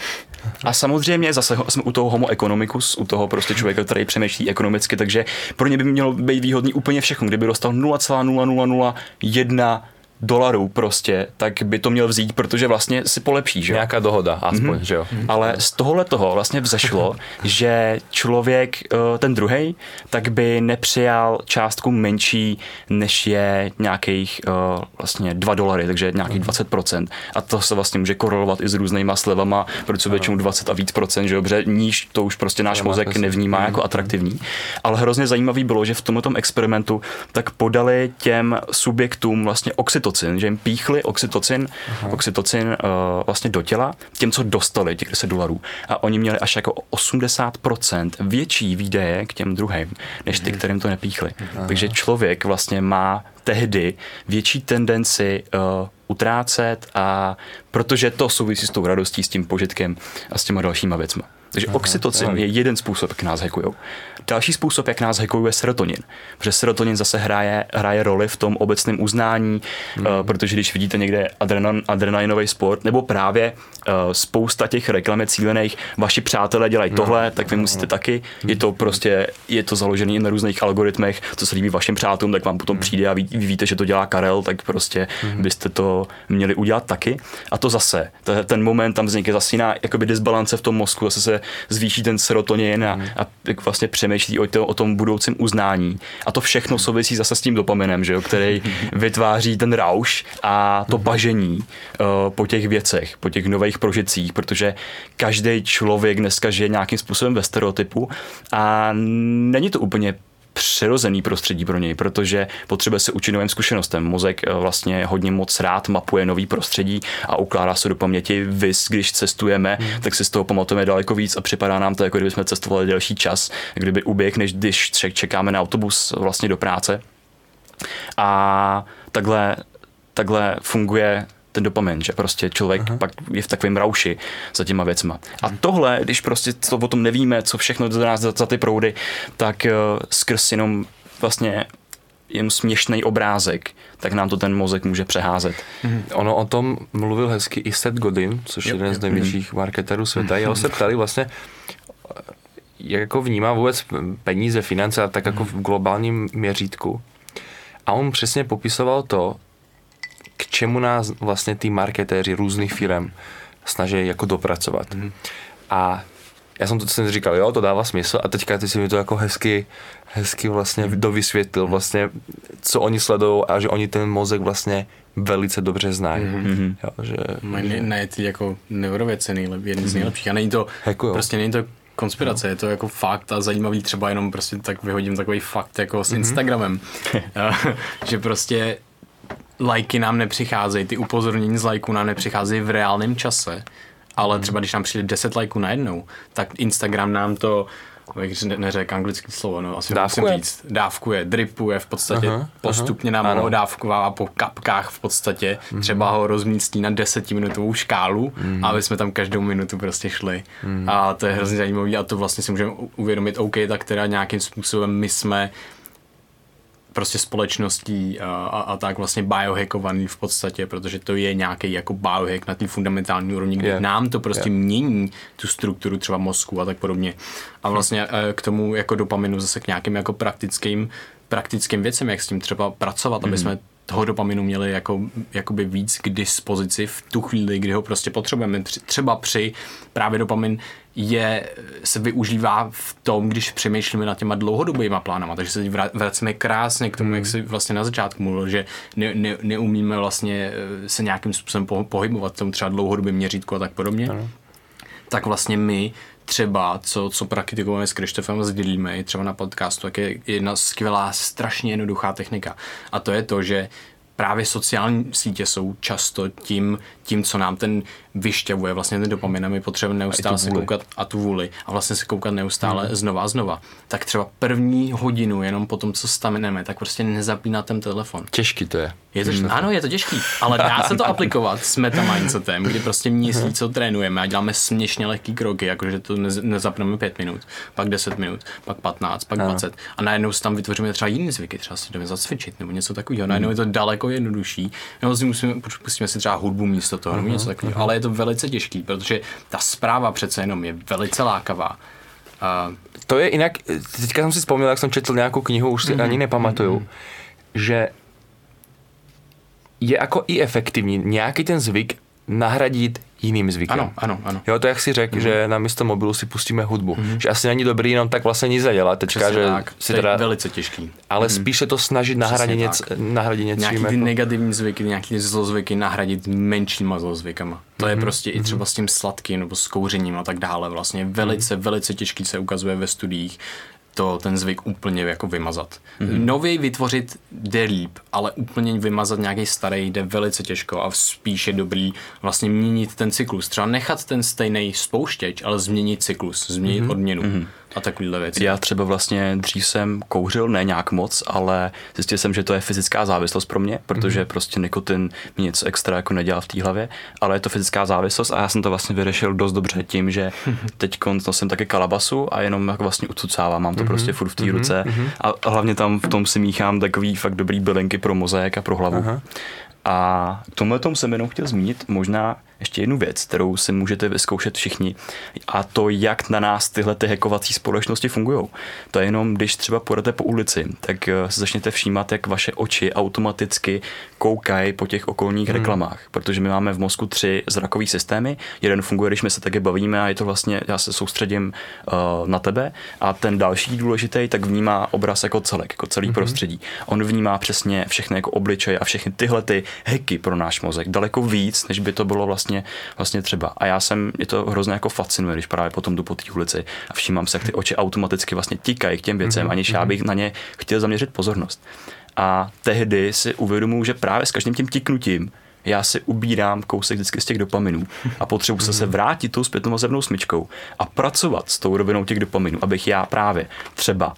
A samozřejmě zase jsme u toho homo economicus, u toho prostě člověka, který přemýšlí ekonomicky, takže pro ně by mělo být výhodný úplně všechno. Kdyby dostal 0,0001 dolarů prostě, tak by to měl vzít, protože vlastně si polepší, že Nějaká dohoda, aspoň, mm-hmm. že jo. Ale z tohohle toho vlastně vzešlo, že člověk, eh, ten druhý, tak by nepřijal částku menší, než je nějakých eh, vlastně 2 dolary, takže nějakých 20%. A to se vlastně může korelovat i s různýma slevama, protože většinou 20 a víc procent, že jo, protože níž to už prostě náš mozek nevnímá jako atraktivní. Ale hrozně zajímavý bylo, že v tomto experimentu tak podali těm subjektům vlastně oxytocin oxytocin, že jim píchli oxytocin, Aha. oxytocin uh, vlastně do těla, těm, co dostali těch 10 dolarů. A oni měli až jako 80% větší výdaje k těm druhým, než ty, mhm. kterým to nepíchli. Aha. Takže člověk vlastně má tehdy větší tendenci uh, utrácet a protože to souvisí s tou radostí, s tím požitkem a s těma dalšíma věcmi. Takže Aha, oxytocin je jeden způsob, jak nás hackují. Další způsob, jak nás hackují, je serotonin. Protože serotonin zase hraje, hraje roli v tom obecném uznání, hmm. uh, protože když vidíte někde adrenan, adrenalinový sport, nebo právě uh, spousta těch reklam je cílených, vaši přátelé dělají no. tohle, tak vy no. musíte taky. Je to prostě, je to založené na různých algoritmech, co se líbí vašim přátelům, tak vám potom hmm. přijde a ví, vy víte, že to dělá Karel, tak prostě hmm. byste to měli udělat taky. A to zase, ten moment tam vznikne zase jiná jakoby disbalance v tom mozku, zase se zvýší ten serotonin a, a vlastně přemýšlí o, to, o tom budoucím uznání. A to všechno souvisí zase s tím dopaminem, že jo, který vytváří ten rauš a to bažení uh, po těch věcech, po těch nových prožitcích, protože každý člověk dneska žije nějakým způsobem ve stereotypu a není to úplně přirozený prostředí pro něj, protože potřebuje se učit novým zkušenostem. Mozek eh, vlastně hodně moc rád mapuje nový prostředí a ukládá se do paměti. Vys, když cestujeme, hmm. tak si z toho pamatujeme daleko víc a připadá nám to, jako kdybychom cestovali delší čas, kdyby uběh, než když čekáme na autobus vlastně do práce. A takhle, takhle funguje ten dopamin, že prostě člověk Aha. pak je v takovém rauši za těma věcma. A tohle, když prostě to o tom nevíme, co všechno do nás za, za ty proudy, tak uh, skrz jenom vlastně jen směšný obrázek, tak nám to ten mozek může přeházet. Mm. Ono o tom mluvil hezky i Seth Godin, což je jeden z největších mm. marketerů světa. Jeho se ptali vlastně, jak jako vnímá vůbec peníze, finance a tak jako v globálním měřítku. A on přesně popisoval to, k čemu nás vlastně ty marketéři různých firm snaží jako dopracovat. Mm. A já jsem to jsem říkal, jo, to dává smysl a teďka ty si mi to jako hezky, hezky vlastně mm. dovysvětlil vlastně, co oni sledují a že oni ten mozek vlastně velice dobře znají. Mm-hmm. Jo, že, Mají že... ne, ty jako neurovědce nejlep, jedni mm-hmm. z mhm. nejlepších a není to, Hekujou. prostě není to konspirace, no. je to jako fakt a zajímavý třeba jenom prostě tak vyhodím takový fakt jako s mm-hmm. Instagramem, že prostě lajky nám nepřicházejí, ty upozornění z lajků nám nepřicházejí v reálném čase, ale hmm. třeba když nám přijde 10 lajků najednou, tak Instagram nám to jak neřek anglické slovo, no asi dávkuje. musím říct, dávkuje, dripuje v podstatě, aha, postupně nám ano. ho dávková po kapkách v podstatě, mm-hmm. třeba ho rozmístí na desetiminutovou škálu, mm-hmm. aby jsme tam každou minutu prostě šli. Mm-hmm. A to je hrozně zajímavé a to vlastně si můžeme uvědomit, OK, tak teda nějakým způsobem my jsme prostě společností a, a, a tak vlastně biohackovaný v podstatě, protože to je nějaký jako biohack na té fundamentální úrovni, kde yeah. nám to prostě yeah. mění tu strukturu třeba mozku a tak podobně. A vlastně e, k tomu jako dopaminu zase k nějakým jako praktickým praktickým věcem, jak s tím třeba pracovat, mm-hmm. aby mhm. jsme toho dopaminu měli jako, jakoby víc k dispozici v tu chvíli, kdy ho prostě potřebujeme. Třeba při právě dopamin je, se využívá v tom, když přemýšlíme nad těma dlouhodobýma plánama, takže se vracíme krásně k tomu, mm. jak si vlastně na začátku mluvil, že ne, ne, neumíme vlastně eh, se nějakým způsobem pohybovat v tom třeba dlouhodobým měřítku a tak podobně. Ano. Tak vlastně my třeba, co, co praktikujeme s Krištofem, sdílíme i třeba na podcastu, tak je jedna skvělá, strašně jednoduchá technika. A to je to, že právě sociální sítě jsou často tím, tím, co nám ten vyšťavuje vlastně ten dopamin a my potřebujeme neustále se koukat a tu vůli a vlastně se koukat neustále hmm. znova a znova. Tak třeba první hodinu jenom po tom, co stamineme, tak prostě nezapínat ten telefon. Těžký to je. Je to, hmm. Ano, je to těžký, ale dá se to aplikovat s meta mindsetem, kdy prostě měsíc, co trénujeme a děláme směšně lehký kroky, jakože to nezapneme 5 minut, pak 10 minut, pak 15, pak ano. 20 a najednou si tam vytvoříme třeba jiný zvyky, třeba si jdeme zacvičit nebo něco takového. Najednou je to daleko jednodušší, nebo si musíme, pustíme si třeba hudbu místo toho, nebo něco takového, ale je to velice těžký, protože ta zpráva přece jenom je velice lákavá. A... To je jinak, teďka jsem si vzpomněl, jak jsem četl nějakou knihu, už si mm-hmm. ani nepamatuju, mm-hmm. že je jako i efektivní nějaký ten zvyk nahradit jiným zvykem. Ano, ano, ano. Jo, to jak si řekl, mm-hmm. že na místo mobilu si pustíme hudbu. Mm-hmm. Že asi není dobrý jenom tak vlastně nic zadělat. Teďka, Přesně že tak. Si to teda, je velice těžký. Ale mm-hmm. spíše to snažit nahradit, něco, nahradit něco. Nějaký ty jako... negativní zvyky, nějaký ty zlozvyky nahradit menšíma zlozvykama. To mm-hmm. je prostě mm-hmm. i třeba s tím sladkým nebo s kouřením a tak dále. Vlastně velice, mm-hmm. velice těžký se ukazuje ve studiích to ten zvyk úplně jako vymazat. Mm-hmm. Nový vytvořit jde líp, ale úplně vymazat nějaký starý jde velice těžko a spíše dobrý vlastně měnit ten cyklus. Třeba nechat ten stejný spouštěč, ale změnit cyklus, změnit mm-hmm. odměnu. Mm-hmm a takovýhle věci. Já třeba vlastně dřív jsem kouřil, ne nějak moc, ale zjistil jsem, že to je fyzická závislost pro mě, protože mm-hmm. prostě nikotin mi nic extra jako nedělá v té hlavě, ale je to fyzická závislost a já jsem to vlastně vyřešil dost dobře tím, že teď jsem taky kalabasu a jenom jako vlastně ucucávám, mám to mm-hmm. prostě furt v té mm-hmm. ruce mhm. a hlavně tam v tom si míchám takový fakt dobrý bylinky pro mozek a pro hlavu. Aha. A k tomhle tomu jsem jenom chtěl zmínit možná ještě jednu věc, kterou si můžete vyzkoušet všichni, a to, jak na nás tyhle ty hackovací společnosti fungují. To je jenom, když třeba půjdete po ulici, tak eh, se začněte všímat, jak vaše oči automaticky koukají po těch okolních hmm. reklamách, protože my máme v mozku tři zrakové systémy. Jeden funguje, když my se taky bavíme a je to vlastně, já se soustředím uh, na tebe a ten další důležitý tak vnímá obraz jako celek, jako celý hmm. prostředí. On vnímá přesně všechny jako obličeje a všechny tyhle ty hacky pro náš mozek daleko víc, než by to bylo vlastně vlastně, vlastně třeba. A já jsem, je to hrozně jako fascinuje, když právě potom jdu po té ulici a všímám se, jak ty oči automaticky vlastně tikají k těm věcem, mm-hmm. aniž já mhm. bych na ně chtěl zaměřit pozornost. A tehdy si uvědomuji, že právě s každým tím tiknutím já si ubírám kousek vždycky z těch dopaminů a potřebuji se, se mhm. vrátit tou zpětnou vazebnou smyčkou a pracovat s tou rovinou těch dopaminů, abych já právě třeba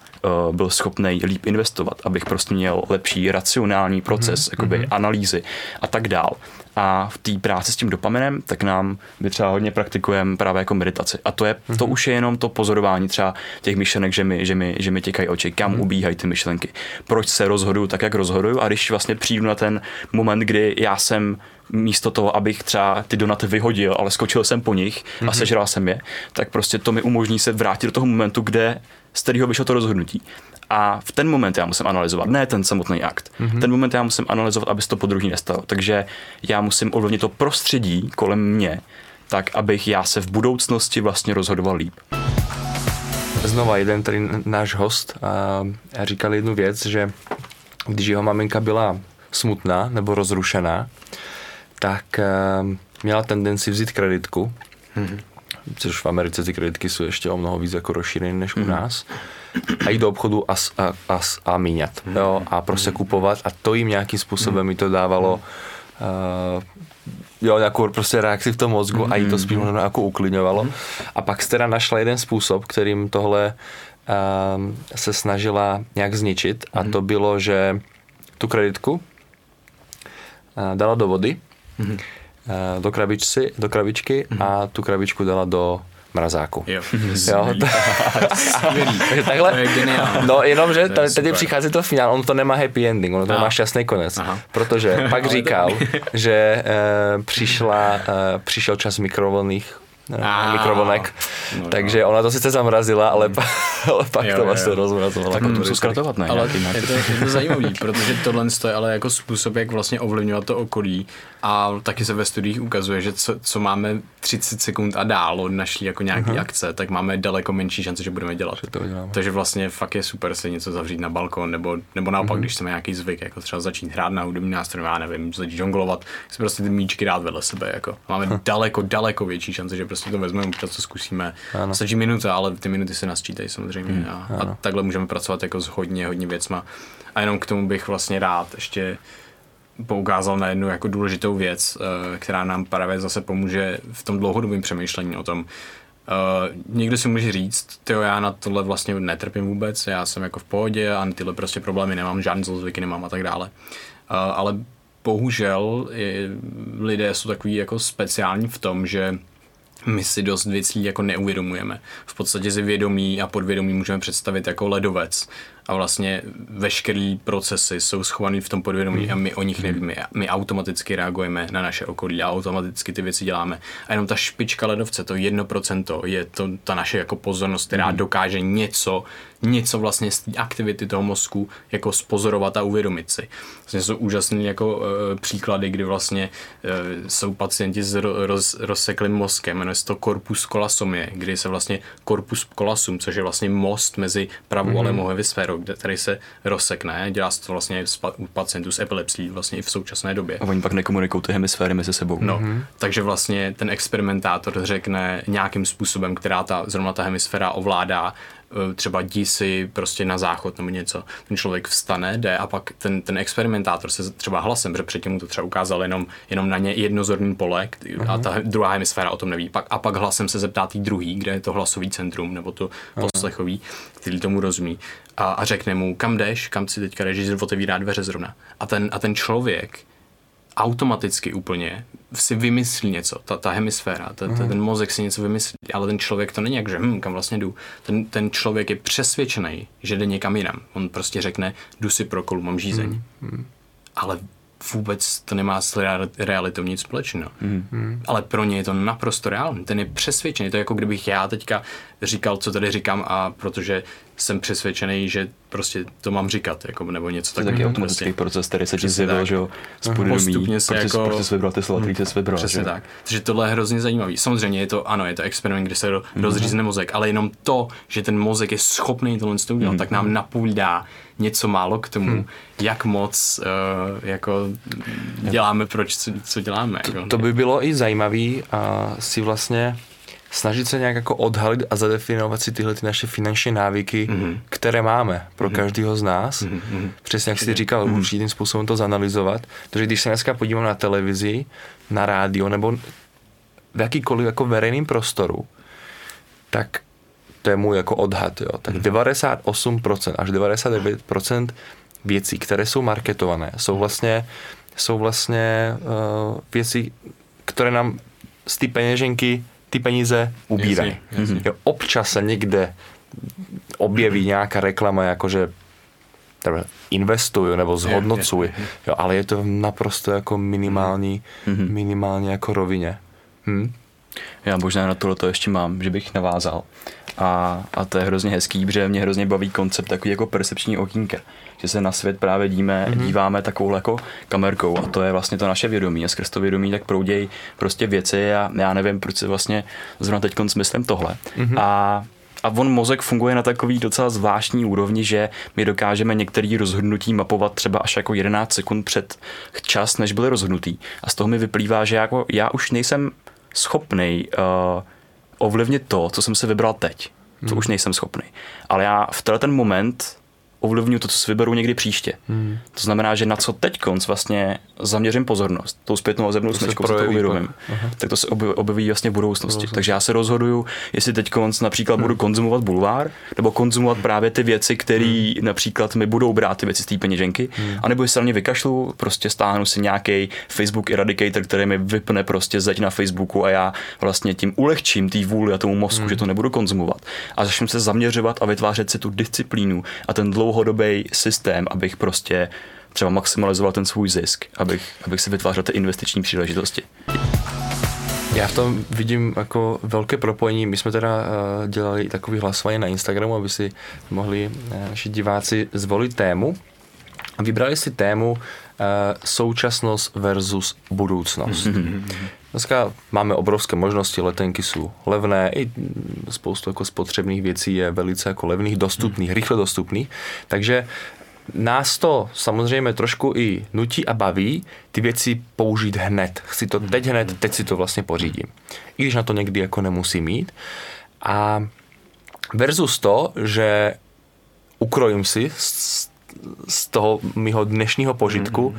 uh, byl schopný líp investovat, abych prostě měl lepší racionální proces, mm-hmm. jakoby analýzy a tak dál a v té práci s tím dopaminem, tak nám my třeba hodně praktikujeme právě jako meditaci. A to, je, mm-hmm. to už je jenom to pozorování třeba těch myšlenek, že mi, že mi, že mi těkají oči, kam mm-hmm. ubíhají ty myšlenky, proč se rozhoduju tak, jak rozhoduju a když vlastně přijdu na ten moment, kdy já jsem místo toho, abych třeba ty donaty vyhodil, ale skočil jsem po nich mm-hmm. a mhm. sežral jsem je, tak prostě to mi umožní se vrátit do toho momentu, kde z kterého vyšlo to rozhodnutí. A v ten moment já musím analyzovat, ne ten samotný akt. Mm-hmm. Ten moment já musím analyzovat, aby se to po druhý nestalo. Takže já musím ovlivnit to prostředí kolem mě, tak abych já se v budoucnosti vlastně rozhodoval líp. Znova jeden tady náš host a, a říkal jednu věc, že když jeho maminka byla smutná nebo rozrušená, tak a, měla tendenci vzít kreditku, mm-hmm. což v Americe ty kreditky jsou ještě o mnoho víc jako rozšířené než mm-hmm. u mhm. nás a jít do obchodu a, a, a, a míňat. Jo, a prostě kupovat a to jim nějakým způsobem mi to dávalo uh, jo, nějakou prostě reakci v tom mozgu a jí to spíš možná jako uklidňovalo. A pak teda našla jeden způsob, kterým tohle um, se snažila nějak zničit a to bylo, že tu kreditku uh, dala do vody, uh, do, krabičci, do krabičky a tu krabičku dala do mrazáku. Jo, jo takhle, to je geniální. No jenom, že tady, tady přichází to finál, on to nemá happy ending, on to Aha. má šťastný konec, Aha. protože pak říkal, že e, přišla, e, přišel čas mikrovlnných ah, mikrovlnek. No, takže ona to sice zamrazila, ale, pa, ale pak jo, to vlastně rozmrazovala. Tak to zkratovat, ne? Ale je to, je to zajímavý, protože tohle je ale jako způsob, jak vlastně ovlivňovat to okolí a taky se ve studiích ukazuje, že co, co máme 30 sekund a dál od naší jako nějaký uh-huh. akce, tak máme daleko menší šance, že budeme dělat. Že to Takže vlastně fakt je super se něco zavřít na balkon, nebo, nebo naopak, uh-huh. když jsme nějaký zvyk, jako třeba začít hrát na hudební nástroj, já nevím, začít žonglovat, si prostě ty míčky dát vedle sebe. Jako. Máme uh-huh. daleko, daleko větší šance, že prostě to vezmeme, občas to zkusíme. Ano. Stačí minuta, ale ty minuty se nasčítají samozřejmě. Uh-huh. A, a takhle můžeme pracovat jako s hodně, hodně věcma. A jenom k tomu bych vlastně rád ještě poukázal na jednu jako důležitou věc, eh, která nám právě zase pomůže v tom dlouhodobém přemýšlení o tom. Uh, někdo si může říct, jo, já na tohle vlastně netrpím vůbec, já jsem jako v pohodě a tyhle prostě problémy nemám, žádný zlozvyky nemám a tak dále. Uh, ale bohužel je, lidé jsou takový jako speciální v tom, že my si dost věcí jako neuvědomujeme. V podstatě si vědomí a podvědomí můžeme představit jako ledovec a vlastně veškerý procesy jsou schovaný v tom podvědomí a my o nich nevíme. My automaticky reagujeme na naše okolí a automaticky ty věci děláme. A jenom ta špička ledovce, to jedno procento, je to ta naše jako pozornost, která dokáže něco, něco vlastně z té aktivity toho mozku jako spozorovat a uvědomit si. Vlastně jsou úžasné jako uh, příklady, kdy vlastně uh, jsou pacienti s ro, roz, rozseklým mozkem, jmenuje se to corpus colasomie, kdy se vlastně corpus colasum, což je vlastně most mezi pravou mm-hmm. a levou hemisférou, který se rozsekne. Dělá se to vlastně u pacientů s epilepsí vlastně i v současné době. A oni pak nekomunikují ty hemisféry mezi sebou. No, mm-hmm. takže vlastně ten experimentátor řekne nějakým způsobem, která ta, zrovna ta hemisféra ovládá, třeba jdi si prostě na záchod nebo něco. Ten člověk vstane, jde a pak ten, ten experimentátor se třeba hlasem, že předtím mu to třeba ukázal jenom, jenom na ně jednozorný pole a mhm. ta druhá hemisféra o tom neví. Pak, a pak hlasem se zeptá tý druhý, kde je to hlasový centrum nebo to uh-huh. poslechový, který tomu rozumí a, a řekne mu, kam jdeš, kam si teďka jdeš, že otevírá dveře zrovna. A ten, a ten člověk automaticky úplně si vymyslí něco, ta, ta hemisféra, ta, ta, ten mozek si něco vymyslí, ale ten člověk to není jak, že hm, kam vlastně jdu. Ten, ten člověk je přesvědčený, že jde někam jinam. On prostě řekne, jdu si pro kolu, mám žízeň. Mm. Ale vůbec to nemá s realitou nic společného. Mm. Ale pro ně je to naprosto reálné. Ten je přesvědčený. To je jako kdybych já teďka říkal, co tady říkám a protože jsem přesvědčený, že prostě to mám říkat, jako, nebo něco takového. To taky automatický prostě. proces, který se ti zjevil, že jo, z Postupně se jako... Prostě jsi vybral ty slova, který jsi vybral. Přesně tak. Takže tohle je hrozně zajímavý. Samozřejmě je to, ano, je to experiment, kde se mm-hmm. rozřízne mozek, ale jenom to, že ten mozek je schopný tohle udělat, mm-hmm. tak nám napovídá něco málo k tomu, hmm. jak moc uh, jako děláme, proč, co, co děláme. Jako. To, to by bylo i zajímavé a si vlastně snažit se nějak jako odhalit a zadefinovat si tyhle ty naše finanční návyky, mm-hmm. které máme pro mm-hmm. každého z nás. Mm-hmm. Přesně jak jsi říkal, mm-hmm. určitým způsobem to zanalizovat. Protože když se dneska podívám na televizi, na rádio nebo v jakýkoliv jako veřejným prostoru, tak to je můj jako odhad, jo. Tak 98% až 99% věcí, které jsou marketované, jsou vlastně, jsou vlastně uh, věci, které nám z ty peněženky ty peníze ubírají. Jo, občas se někde objeví nějaká reklama, jakože investuju nebo zhodnocuji, jo, ale je to naprosto jako minimální, minimální jako rovině. Hm? Já možná na tohle to ještě mám, že bych navázal. A, a to je hrozně hezký, protože mě hrozně baví koncept takový jako percepční okýnka. Že se na svět právě díme, mm-hmm. díváme takovou jako kamerkou a to je vlastně to naše vědomí. A skrz to vědomí tak proudějí prostě věci a já nevím, proč se vlastně zrovna teď myslím tohle. Mm-hmm. A a on mozek funguje na takový docela zvláštní úrovni, že my dokážeme některé rozhodnutí mapovat třeba až jako 11 sekund před čas, než byly rozhodnutý. A z toho mi vyplývá, že jako já už nejsem schopný uh, ovlivnit to, co jsem si vybral teď. To hmm. už nejsem schopný. Ale já v tenhle ten moment ovlivňuji to, co si vyberu někdy příště. Hmm. To znamená, že na co teď konc vlastně zaměřím pozornost, tou zpětnou a zemnou smečkou se to uvědomím, tak to se objeví vlastně v budoucnosti. Budoucnost. Takže já se rozhoduju, jestli teď konc například hmm. budu konzumovat bulvár, nebo konzumovat právě ty věci, které hmm. například mi budou brát ty věci z té peněženky, hmm. anebo jestli mě vykašlu, prostě stáhnu si nějaký Facebook Eradicator, který mi vypne prostě zeď na Facebooku a já vlastně tím ulehčím té vůli a tomu mozku, hmm. že to nebudu konzumovat. A začnu se zaměřovat a vytvářet si tu disciplínu a ten dlouho dlouhodobý systém, abych prostě třeba maximalizoval ten svůj zisk, abych, abych si vytvářel ty investiční příležitosti. Já v tom vidím jako velké propojení. My jsme teda uh, dělali takový hlasování na Instagramu, aby si mohli uh, naši diváci zvolit tému. Vybrali si tému uh, současnost versus budoucnost. Dneska máme obrovské možnosti, letenky jsou levné, i spoustu jako spotřebných věcí je velice jako levných, dostupných, rychle dostupných, takže nás to samozřejmě trošku i nutí a baví ty věci použít hned. Chci to teď hned, teď si to vlastně pořídím. I když na to někdy jako nemusím mít. A versus to, že ukrojím si z, z toho mého dnešního požitku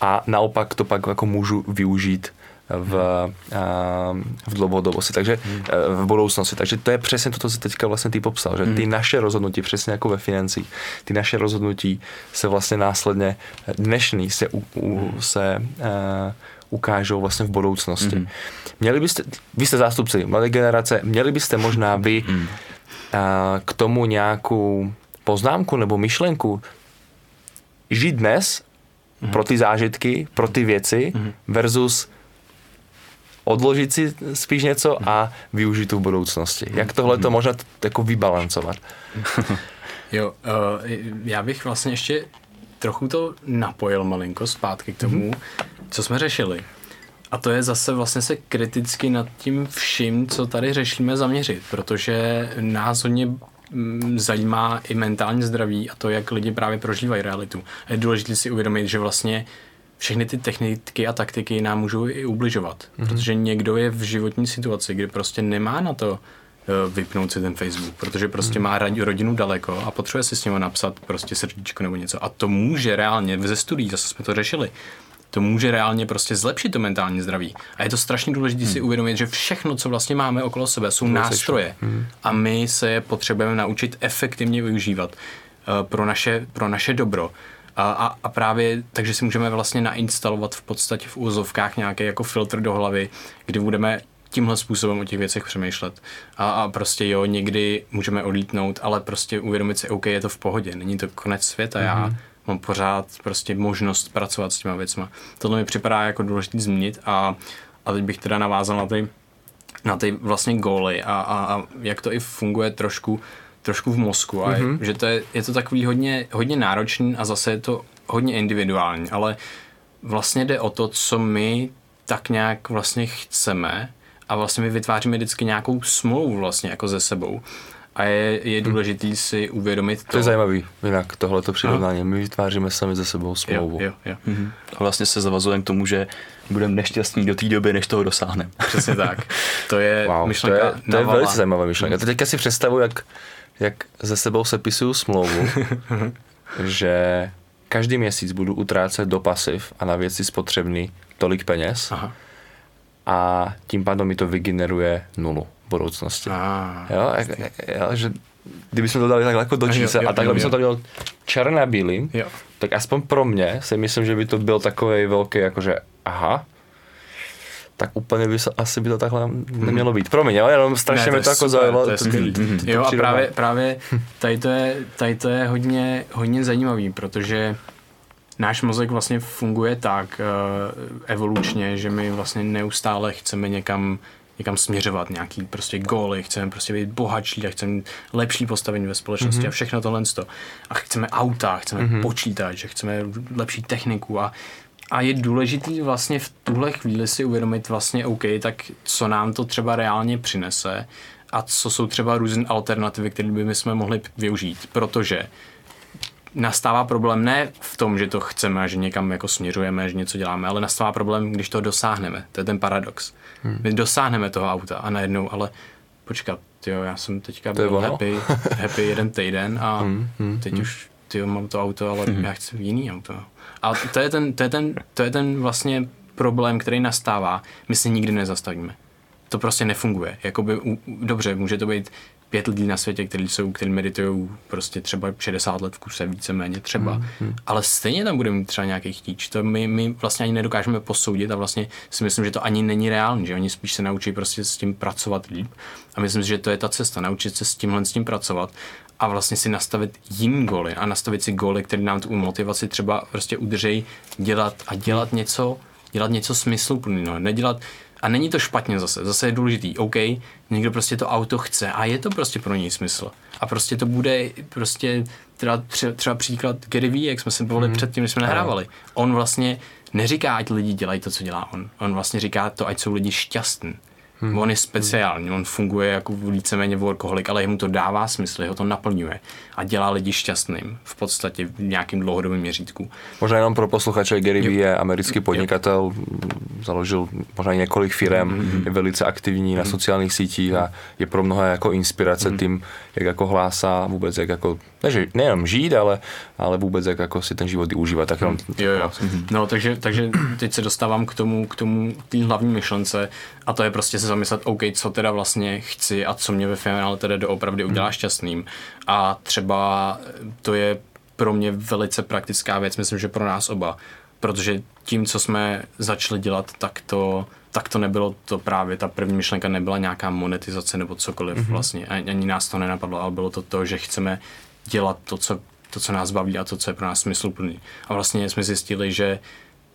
a naopak to pak jako můžu využít v, v dlouhodobosti, takže hmm. v budoucnosti. Takže to je přesně to, co si teďka vlastně ty popsal, že ty hmm. naše rozhodnutí, přesně jako ve financích, ty naše rozhodnutí se vlastně následně dnešní se, u, u, se uh, ukážou vlastně v budoucnosti. Mm. Měli byste, vy jste zástupci mladé generace, měli byste možná vy mm. uh, k tomu nějakou poznámku nebo myšlenku žít dnes mm. pro ty zážitky, pro ty věci mm. versus odložit si spíš něco a využít to v budoucnosti. Jak tohle to možná jako vybalancovat? Jo, uh, já bych vlastně ještě trochu to napojil malinko zpátky k tomu, mm-hmm. co jsme řešili. A to je zase vlastně se kriticky nad tím vším, co tady řešíme, zaměřit, protože nás hodně mm, zajímá i mentální zdraví a to, jak lidi právě prožívají realitu. A je důležité si uvědomit, že vlastně všechny ty techniky a taktiky nám můžou i ubližovat, mm-hmm. protože někdo je v životní situaci, kdy prostě nemá na to eh, vypnout si ten Facebook, protože prostě mm. má rodinu daleko a potřebuje si s ním napsat prostě srdíčko nebo něco. A to může reálně, ze studií, zase jsme to řešili, to může reálně prostě zlepšit to mentální zdraví. A je to strašně důležité hmm. si uvědomit, že všechno, co vlastně máme okolo sebe, jsou nástroje. Hmm. A my se je potřebujeme naučit efektivně využívat uh, pro, naše, pro naše dobro. A, a, a právě takže si můžeme vlastně nainstalovat v podstatě v úzovkách nějaký jako filtr do hlavy, kdy budeme tímhle způsobem o těch věcech přemýšlet. A, a prostě jo, někdy můžeme odlítnout, ale prostě uvědomit si, OK, je to v pohodě, není to konec světa, mm-hmm. já mhm. mám pořád prostě možnost pracovat s těma věcma. Tohle mi připadá jako důležité zmínit a, a teď bych teda navázal na ty, na ty vlastně góly a, a, a jak to i funguje trošku trošku v mozku a mm-hmm. že to je, je to takový hodně, hodně náročný a zase je to hodně individuální, ale vlastně jde o to, co my tak nějak vlastně chceme a vlastně my vytváříme vždycky nějakou smlouvu vlastně jako ze sebou. A je, je mhm. důležitý hmm. si uvědomit to. To je zajímavý, jinak tohleto přirovnání. My vytváříme sami ze sebou smlouvu. Jo, jo, jo. A vlastně se zavazujeme k tomu, že budeme nešťastní do té doby, než toho dosáhneme. Přesně tak. To je wow, myšlenka To je, to je velice zajímavá myšlenka. To teďka si představuji, jak jak ze sebou sepisuju smlouvu, že každý měsíc budu utrácet do pasiv a na věci spotřebný tolik peněz Aha. a tím pádem mi to vygeneruje nulu v budoucnosti. Ah, jo, jak, jo, že kdybychom to dali takhle jako do čísel a takhle bychom to měl černé bílým, tak aspoň pro mě si myslím, že by to byl takový velký, jakože aha, tak úplně by se, asi by to takhle nemělo být. Promiň, jo, jenom strašně mi to jako zaujalo. To je Jo a právě, právě tady to je, tady to je hodně, hodně zajímavý, protože náš mozek vlastně funguje tak uh, evolučně, že my vlastně neustále chceme někam někam směřovat, nějaký prostě góly, chceme prostě být bohatší a chceme lepší postavení ve společnosti mm-hmm. a všechno tohle. A chceme auta, chceme mm-hmm. počítač, chceme lepší techniku a a je důležitý vlastně v tuhle chvíli si uvědomit vlastně OK, tak co nám to třeba reálně přinese a co jsou třeba různé alternativy, které by jsme mohli využít, protože nastává problém ne v tom, že to chceme, že někam jako směřujeme, že něco děláme, ale nastává problém, když to dosáhneme. To je ten paradox. Hmm. My dosáhneme toho auta a najednou, ale počkat, jo, já jsem teďka byl happy, happy jeden týden a hmm, hmm, teď hmm. už tyjo, mám to auto, ale hmm. já chci jiný auto. A to je ten, to je ten, to je ten vlastně problém, který nastává. My se nikdy nezastavíme. To prostě nefunguje. Jakoby, dobře, může to být pět lidí na světě, kteří jsou, kteří meditují prostě třeba 60 let v kuse, víceméně třeba, mm, mm. ale stejně tam budeme mít třeba nějaký chtíč. To my, my vlastně ani nedokážeme posoudit a vlastně si myslím, že to ani není reálné, že oni spíš se naučí prostě s tím pracovat líp. A myslím si, že to je ta cesta, naučit se s tímhle s tím pracovat a vlastně si nastavit jiný góly a nastavit si góly, které nám tu motivaci třeba prostě udržejí dělat a dělat něco, dělat něco smysluplného, nedělat a není to špatně zase, zase je důležitý, OK, někdo prostě to auto chce a je to prostě pro něj smysl. A prostě to bude prostě třeba, třeba příklad Gary Vee, jak jsme se bavili mm. předtím, když jsme nahrávali. On vlastně neříká, ať lidi dělají to, co dělá on. On vlastně říká to, ať jsou lidi šťastní. Hmm. On je speciální, on funguje jako víceméně workoholik, ale jemu to dává smysl, jeho to naplňuje a dělá lidi šťastným v podstatě v nějakém dlouhodobém měřítku. Možná jenom pro posluchače, Gary Vee je americký podnikatel, založil možná několik firm, mm-hmm. je velice aktivní mm-hmm. na sociálních sítích a je pro mnohé jako inspirace mm-hmm. tím, jak jako hlásá vůbec, jak jako, ne, že nejenom žít, ale, ale vůbec jak jako si ten život užívat. Tak jenom, jo, jo. No, takže, takže teď se dostávám k tomu, k tomu, té hlavní myšlence a to je prostě se zamyslet, OK, co teda vlastně chci a co mě ve finále teda doopravdy udělá mm. šťastným. A třeba to je pro mě velice praktická věc, myslím, že pro nás oba, protože tím, co jsme začali dělat, tak to, tak to nebylo to právě, ta první myšlenka nebyla nějaká monetizace nebo cokoliv mm-hmm. vlastně, ani, ani nás to nenapadlo, ale bylo to to, že chceme dělat to, co, to, co nás baví a to, co je pro nás smysluplný. A vlastně jsme zjistili, že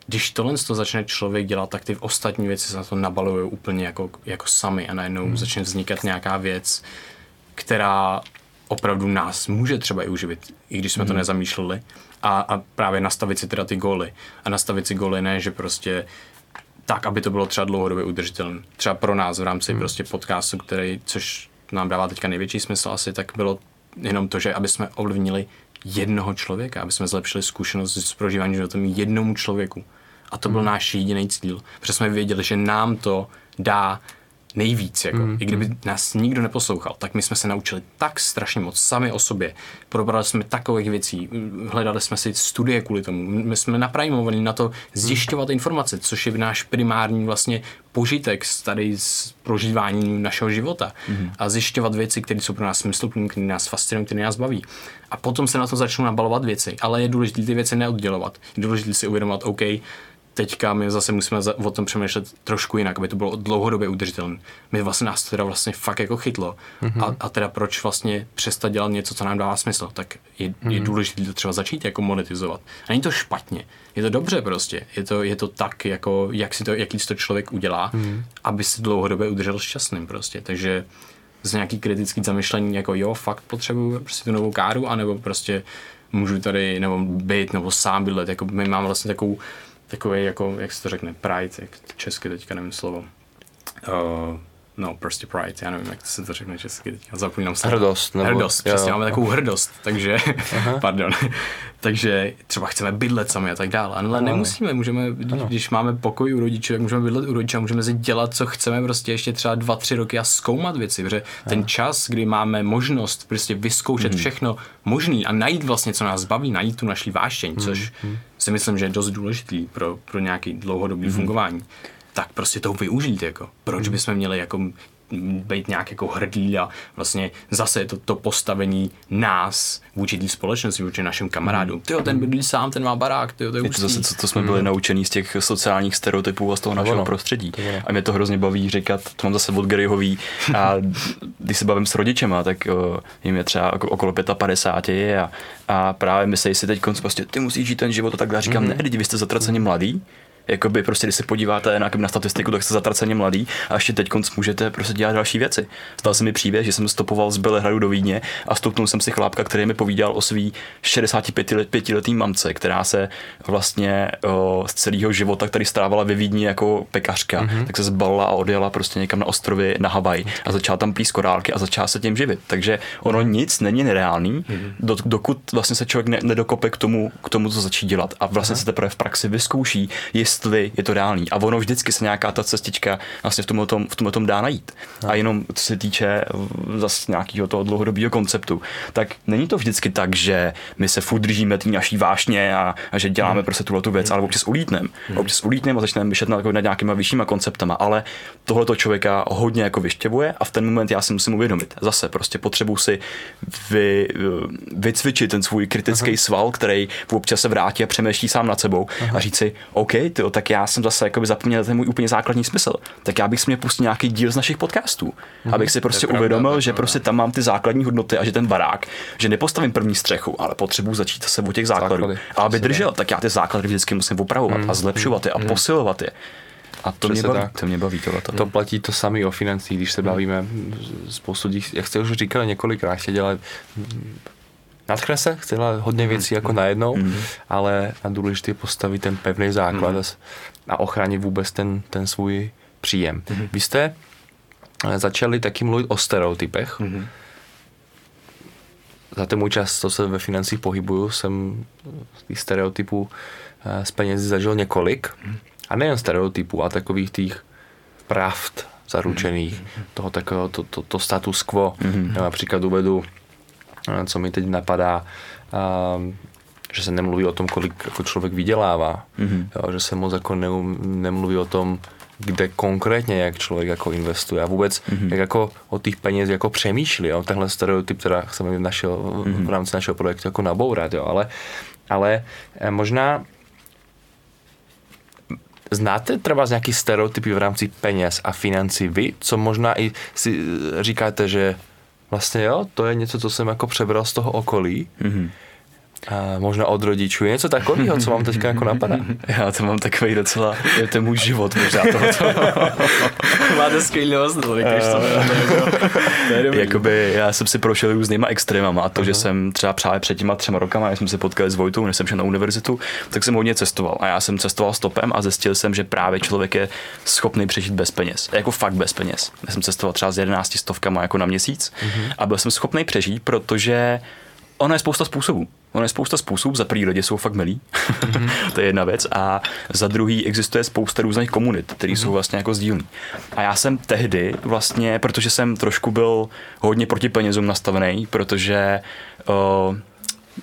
když tohle to začne člověk dělat, tak ty ostatní věci se na to nabalují úplně jako, jako sami a najednou hmm. začne vznikat nějaká věc, která opravdu nás může třeba i uživit, i když jsme hmm. to nezamýšleli. A, a právě nastavit si teda ty góly. A nastavit si góly ne, že prostě tak, aby to bylo třeba dlouhodobě udržitelné. Třeba pro nás v rámci hmm. prostě podcastu, který, což nám dává teďka největší smysl asi, tak bylo jenom to, že aby jsme ovlivnili jednoho člověka, aby jsme zlepšili zkušenost s prožíváním životem jednomu člověku. A to byl hmm. náš jediný cíl, protože jsme věděli, že nám to dá nejvíc. Jako. Mm. I kdyby nás nikdo neposlouchal, tak my jsme se naučili tak strašně moc sami o sobě. Probrali jsme takových věcí, hledali jsme si studie kvůli tomu. My jsme naprimovali na to zjišťovat informace, což je náš primární vlastně požitek tady z prožívání našeho života. Mm. A zjišťovat věci, které jsou pro nás smysluplné, které nás fascinují, které nás baví. A potom se na to začnou nabalovat věci. Ale je důležité ty věci neoddělovat. Je důležité si uvědomovat, OK, teďka my zase musíme o tom přemýšlet trošku jinak, aby to bylo dlouhodobě udržitelné. My vlastně nás to teda vlastně fakt jako chytlo. Mm-hmm. A, a teda proč vlastně přestat dělat něco, co nám dává smysl, tak je, mm-hmm. je mhm. důležité to třeba začít jako monetizovat. A není to špatně, je to dobře prostě. Je to, je to tak, jako, jak si to, jaký si to člověk udělá, mm-hmm. aby se dlouhodobě udržel šťastným prostě. Takže z nějaký kritický zamyšlení, jako jo, fakt potřebuju prostě tu novou káru, anebo prostě můžu tady, nebo být, nebo sám bydlet, jako my máme vlastně takovou takový jako, jak se to řekne, pride, jak česky teďka nevím slovo. Uh, no, prostě pride, já nevím, jak se to řekne česky teď, já zapomínám se. Hrdost. Nebo, hrdost, přesně, máme takovou hrdost, takže, pardon, takže třeba chceme bydlet sami a tak dále, ale no, nemusíme, můžeme, ano. když máme pokoj u rodičů, tak můžeme bydlet u rodičů a můžeme si dělat, co chceme prostě ještě třeba dva, tři roky a zkoumat věci, protože ano. ten čas, kdy máme možnost prostě vyzkoušet hmm. všechno možný a najít vlastně, co nás baví, najít tu naší vášeň, hmm. což hmm. Si myslím, že je dost důležitý pro, pro nějaký dlouhodobý hmm. fungování tak prostě to využít, jako. Proč hmm. bychom měli jako být nějak jako hrdý a vlastně zase je to, to postavení nás vůči té společnosti, vůči našim kamarádům. Ty ten bydlí sám, ten má barák, tyjo, to je, je to zase, co, co jsme byli mm. naučení z těch sociálních stereotypů a z toho našeho no, prostředí. To a mě to hrozně baví říkat, to mám zase od Garyhový a když se bavím s rodičema, tak uh, jim je třeba okolo 55 a, a právě myslí si teď prostě, ty musíš žít ten život a tak dále. Říkám, mm. ne, lidi, vy jste zatraceně mladý, Jakoby prostě, když se podíváte na, na statistiku, tak jste zatraceně mladý a ještě teď můžete prostě dělat další věci. Stal se mi příběh, že jsem stopoval z Belehradu do Vídně a stoupnul jsem si chlápka, který mi povídal o svý 65 let, letý mamce, která se vlastně o, z celého života, který strávala ve Vídni jako pekařka, mm-hmm. tak se zbalila a odjela prostě někam na ostrovy na Havaj a začala tam plíst korálky a začala se tím živit. Takže ono nic není nereálný, mm-hmm. do, dokud vlastně se člověk ne, nedokope k tomu, k tomu, co začít dělat a vlastně Aha. se teprve v praxi vyzkouší, jestli jestli je to reálný. A ono vždycky se nějaká ta cestička vlastně v tomhle, tom, v tomhle tom dá najít. A jenom co se týče zase nějakého toho dlouhodobého konceptu, tak není to vždycky tak, že my se furt držíme té naší vášně a, a že děláme hmm. prostě tuhle tu věc, ale občas ulítneme. Hmm. Občas ulítneme a začneme myšlet nad, nad nějakýma vyššíma konceptama, ale tohle člověka hodně jako vyštěvuje a v ten moment já si musím uvědomit. Zase prostě potřebuji si vy, eh, vycvičit ten svůj kritický Aha. sval, který občas se vrátí a přemýšlí sám nad sebou Aha. a říct si, OK, ty jo, tak já jsem zase jakoby zapomněl ten můj úplně základní smysl. Tak já bych si měl pustit nějaký díl z našich podcastů, mm-hmm. abych si prostě uvědomil, pravda, že prostě tam mám ty základní hodnoty a že ten barák, že nepostavím první střechu, ale potřebuji začít se u těch základů. Základy. A aby držel, tak já ty základy vždycky musím opravovat mm-hmm. a zlepšovat je a mm-hmm. posilovat je. A to mě, baví, tak. to mě baví tohleto. To platí to samé o financích, když se mhm. bavíme spoustu lidí, jak jste už říkali několikrát, chtěli dělat Nadchne se, chce dělat hodně věcí jako najednou, mm. ale na důležité je postavit ten pevný základ mm. a ochránit vůbec ten, ten svůj příjem. Mm. Vy jste začali taky mluvit o stereotypech. Mm-hmm. Za ten můj čas, co se ve financích pohybuju, jsem těch stereotypů z penězí zažil několik. A nejen stereotypů, a takových těch pravd zaručených, mm-hmm. toho takového, to, to, to status quo. Mm-hmm. Já například uvedu, co mi teď napadá, um, že se nemluví o tom, kolik jako člověk vydělává, mm-hmm. jo, že se moc jako neum, nemluví o tom, kde konkrétně jak člověk jako investuje a vůbec mm-hmm. jak jako o těch peněz jako přemýšlí. Jo. Tenhle stereotyp teda chceme našel, mm-hmm. v rámci našeho projektu jako nabourat, jo. Ale, ale eh, možná Znáte třeba nějaký stereotypy v rámci peněz a financí vy, co možná i si říkáte, že vlastně jo, to je něco, co jsem jako přebral z toho okolí, mm-hmm. A možná od rodičů. Je něco takového, co vám teďka jako napadá? Já to mám takový docela, je to můj život možná tohoto. Máte skvělý to Jakoby já jsem si prošel různýma extrémama a to, uh-huh. že jsem třeba právě před těma třema rokama, když jsme se potkali s Vojtou, než jsem šel na univerzitu, tak jsem hodně cestoval. A já jsem cestoval stopem a zjistil jsem, že právě člověk je schopný přežít bez peněz. Jako fakt bez peněz. Já jsem cestoval třeba s 11 stovkama jako na měsíc uh-huh. a byl jsem schopný přežít, protože ono je spousta způsobů. Ono je spousta způsobů. Za prvý lidi jsou fakt milí, mm-hmm. to je jedna věc. A za druhý existuje spousta různých komunit, které mm-hmm. jsou vlastně jako sdílní. A já jsem tehdy vlastně, protože jsem trošku byl hodně proti penězům nastavený, protože uh,